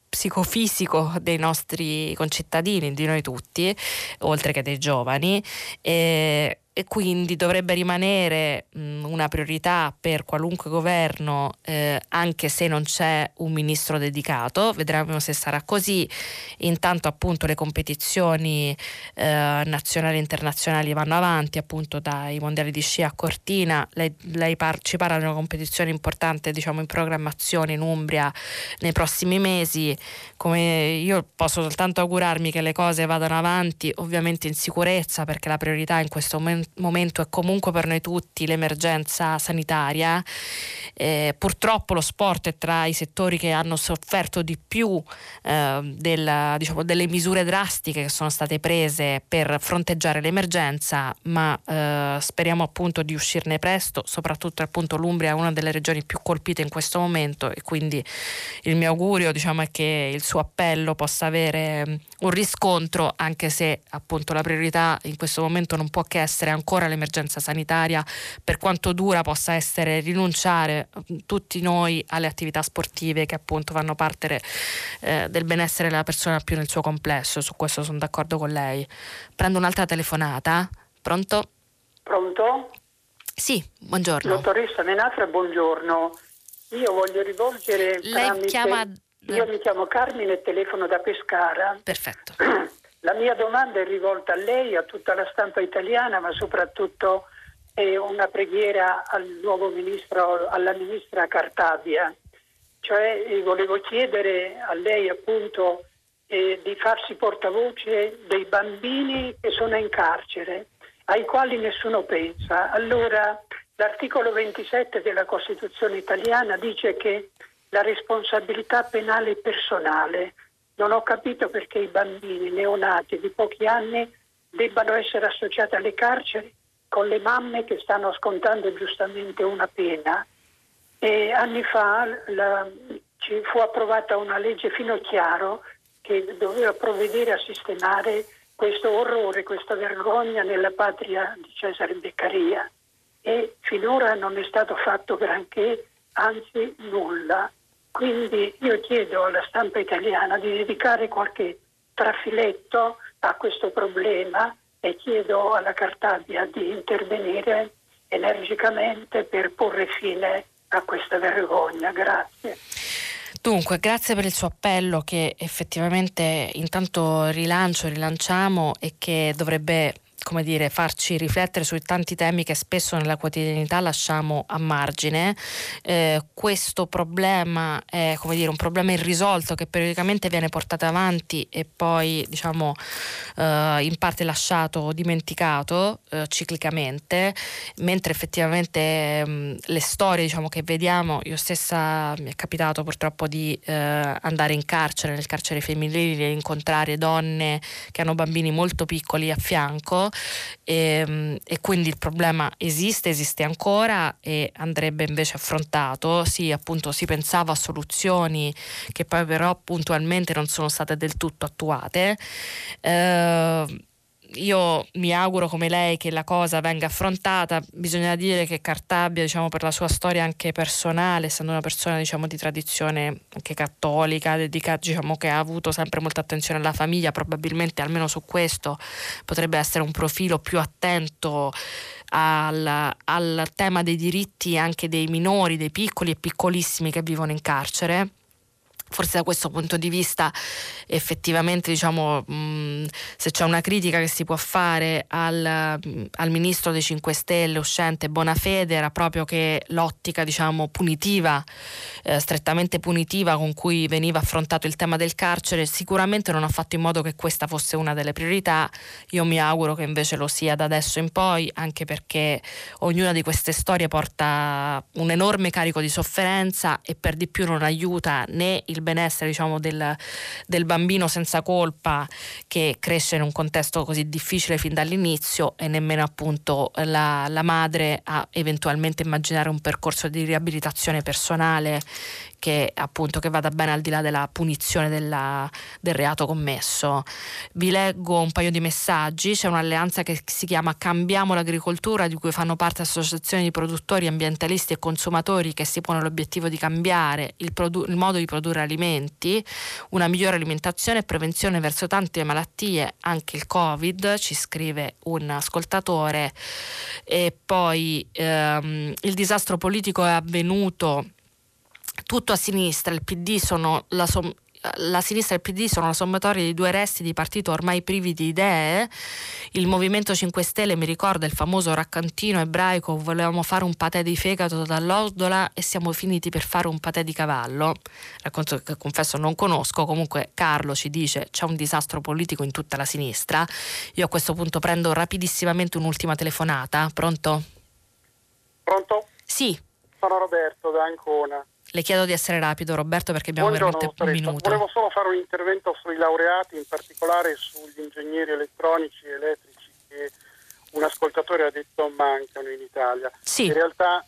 Speaker 2: psicofisico dei nostri concittadini, di noi tutti, oltre che dei giovani. E e quindi dovrebbe rimanere mh, una priorità per qualunque governo eh, anche se non c'è un ministro dedicato. Vedremo se sarà così. Intanto appunto le competizioni eh, nazionali e internazionali vanno avanti appunto dai mondiali di sci a Cortina. Lei, lei par- ci parla di una competizione importante diciamo in programmazione in Umbria nei prossimi mesi come io posso soltanto augurarmi che le cose vadano avanti ovviamente in sicurezza perché la priorità in questo momento è comunque per noi tutti l'emergenza sanitaria. Eh, purtroppo lo sport è tra i settori che hanno sofferto di più eh, della, diciamo, delle misure drastiche che sono state prese per fronteggiare l'emergenza, ma eh, speriamo appunto di uscirne presto, soprattutto appunto l'Umbria è una delle regioni più colpite in questo momento e quindi il mio augurio diciamo, è che il suo appello possa avere mm, un riscontro anche se appunto la priorità in questo momento non può che essere ancora l'emergenza sanitaria, per quanto dura possa essere rinunciare mm, tutti noi alle attività sportive che appunto fanno parte eh, del benessere della persona più nel suo complesso, su questo sono d'accordo con lei. Prendo un'altra telefonata. Pronto?
Speaker 9: Pronto?
Speaker 2: Sì, buongiorno.
Speaker 9: Dottoressa Menafra, buongiorno. Io voglio rivolgere
Speaker 2: Lei tramite... chiama...
Speaker 9: Io mi chiamo Carmine e telefono da Pescara.
Speaker 2: Perfetto.
Speaker 9: La mia domanda è rivolta a lei, a tutta la stampa italiana, ma soprattutto è una preghiera al nuovo ministro, alla ministra Cartabia. Cioè eh, volevo chiedere a lei appunto eh, di farsi portavoce dei bambini che sono in carcere, ai quali nessuno pensa. Allora l'articolo 27 della Costituzione italiana dice che la responsabilità penale personale non ho capito perché i bambini neonati di pochi anni debbano essere associati alle carceri con le mamme che stanno scontando giustamente una pena. E anni fa la, ci fu approvata una legge fino chiaro che doveva provvedere a sistemare questo orrore, questa vergogna nella patria di Cesare Beccaria e finora non è stato fatto granché, anzi nulla. Quindi io chiedo alla stampa italiana di dedicare qualche trafiletto a questo problema e chiedo alla Cartabia di intervenire energicamente per porre fine a questa vergogna. Grazie.
Speaker 2: Dunque, grazie per il suo appello che effettivamente intanto rilancio, rilanciamo e che dovrebbe come dire, farci riflettere sui tanti temi che spesso nella quotidianità lasciamo a margine. Eh, questo problema è come dire, un problema irrisolto che periodicamente viene portato avanti e poi diciamo, eh, in parte lasciato dimenticato eh, ciclicamente, mentre effettivamente mh, mm, le storie diciamo, che vediamo, io stessa mi è capitato purtroppo di eh, andare in carcere, nel carcere femminile, incontrare donne che hanno bambini molto piccoli a fianco e, ehm, e, quindi il problema esiste, esiste ancora e andrebbe invece affrontato. Sì, appunto si pensava a soluzioni che poi però puntualmente non sono state del tutto attuate. Eh, io mi auguro come lei che la cosa venga affrontata. Bisogna dire che Cartabia, diciamo, per la sua storia anche personale, essendo una persona diciamo, di tradizione anche cattolica, dedica, diciamo, che ha avuto sempre molta attenzione alla famiglia, probabilmente almeno su questo potrebbe essere un profilo più attento al, al tema dei diritti anche dei minori, dei piccoli e piccolissimi che vivono in carcere forse da questo punto di vista effettivamente diciamo mh, se c'è una critica che si può fare al, al, ministro dei 5 Stelle uscente Bonafede era proprio che l'ottica diciamo punitiva eh, strettamente punitiva con cui veniva affrontato il tema del carcere sicuramente non ha fatto in modo che questa fosse una delle priorità. Io mi auguro che invece lo sia da adesso in poi anche perché ognuna di queste storie porta un enorme carico di sofferenza e per di più non aiuta né il il benessere diciamo, del, del, bambino senza colpa che cresce in un contesto così difficile fin dall'inizio e nemmeno appunto la, la madre a eventualmente immaginare un percorso di riabilitazione personale che appunto che vada bene al di là della punizione della, del reato commesso. Vi leggo un paio di messaggi, c'è un'alleanza che si chiama Cambiamo l'agricoltura di cui fanno parte associazioni di produttori, ambientalisti e consumatori che si pone l'obiettivo di cambiare il, produ- il modo di produrre alimenti, una migliore alimentazione e prevenzione verso tante malattie, anche il Covid, ci scrive un ascoltatore e poi ehm, il disastro politico è avvenuto tutto a sinistra, il PD sono la, som- la sinistra e il PD sono la sommatoria di due resti di partito ormai privi di idee. Il Movimento 5 Stelle mi ricorda il famoso raccantino ebraico, volevamo fare un patè di fegato dall'Osdola e siamo finiti per fare un patè di cavallo. Racconto che confesso non conosco, comunque Carlo ci dice c'è un disastro politico in tutta la sinistra. Io a questo punto prendo rapidissimamente un'ultima telefonata. Pronto?
Speaker 10: Pronto?
Speaker 2: Sì.
Speaker 10: Sono Roberto da Ancona.
Speaker 2: Le chiedo di essere rapido Roberto perché abbiamo
Speaker 10: Buongiorno,
Speaker 2: veramente un minuto.
Speaker 10: Volevo solo fare un intervento sui laureati, in particolare sugli ingegneri elettronici e elettrici che un ascoltatore ha detto mancano in Italia.
Speaker 2: Sì.
Speaker 10: In realtà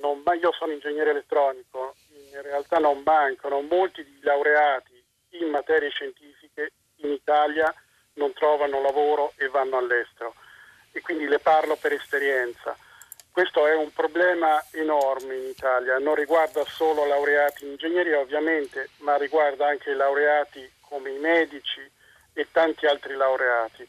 Speaker 10: non, io sono ingegnere elettronico, in realtà non mancano molti di laureati in materie scientifiche in Italia non trovano lavoro e vanno all'estero e quindi le parlo per esperienza. Questo è un problema enorme in Italia, non riguarda solo laureati in ingegneria ovviamente, ma riguarda anche i laureati come i medici e tanti altri laureati.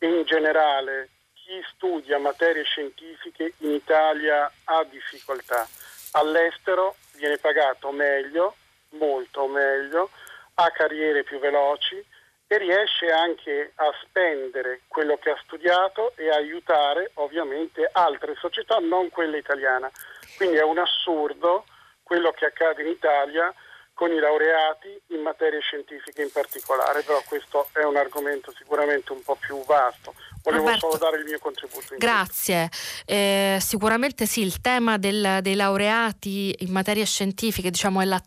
Speaker 10: In generale chi studia materie scientifiche in Italia ha difficoltà. All'estero viene pagato meglio, molto meglio, ha carriere più veloci e riesce anche a spendere quello che ha studiato e aiutare ovviamente altre società, non quella italiana. Quindi è un assurdo quello che accade in Italia con i laureati in materie scientifiche in particolare, però questo è un argomento sicuramente un po' più vasto. Volevo
Speaker 2: Roberto,
Speaker 10: solo dare il mio contributo.
Speaker 2: grazie. Eh, sicuramente sì, il tema del, dei laureati in materie scientifiche diciamo, è la,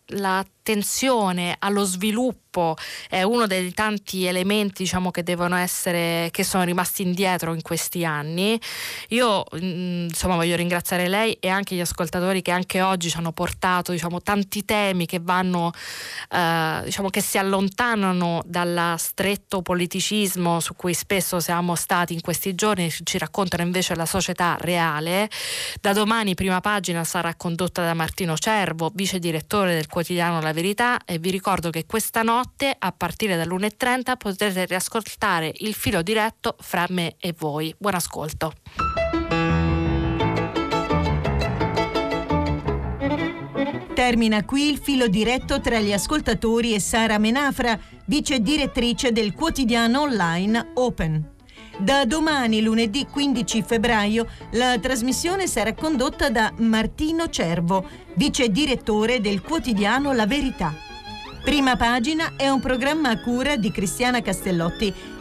Speaker 2: l'attenzione allo sviluppo è uno dei tanti elementi diciamo, che devono essere, che sono rimasti indietro in questi anni. Io mm, insomma voglio ringraziare lei e anche gli ascoltatori che anche oggi ci hanno portato diciamo, tanti temi che vanno, eh, diciamo, che si allontanano dal stretto politicismo su cui spesso siamo stati in questi giorni ci raccontano invece la società reale. Da domani prima pagina sarà condotta da Martino Cervo, vice direttore del quotidiano La Verità e vi ricordo che questa notte a partire dall'1.30 potrete riascoltare il filo diretto fra me e voi. Buon ascolto.
Speaker 1: Termina qui il filo diretto tra gli ascoltatori e Sara Menafra, vice direttrice del quotidiano online Open. Da domani, lunedì 15 febbraio, la trasmissione sarà condotta da Martino Cervo, vice direttore del quotidiano La Verità. Prima pagina è un programma a cura di Cristiana Castellotti.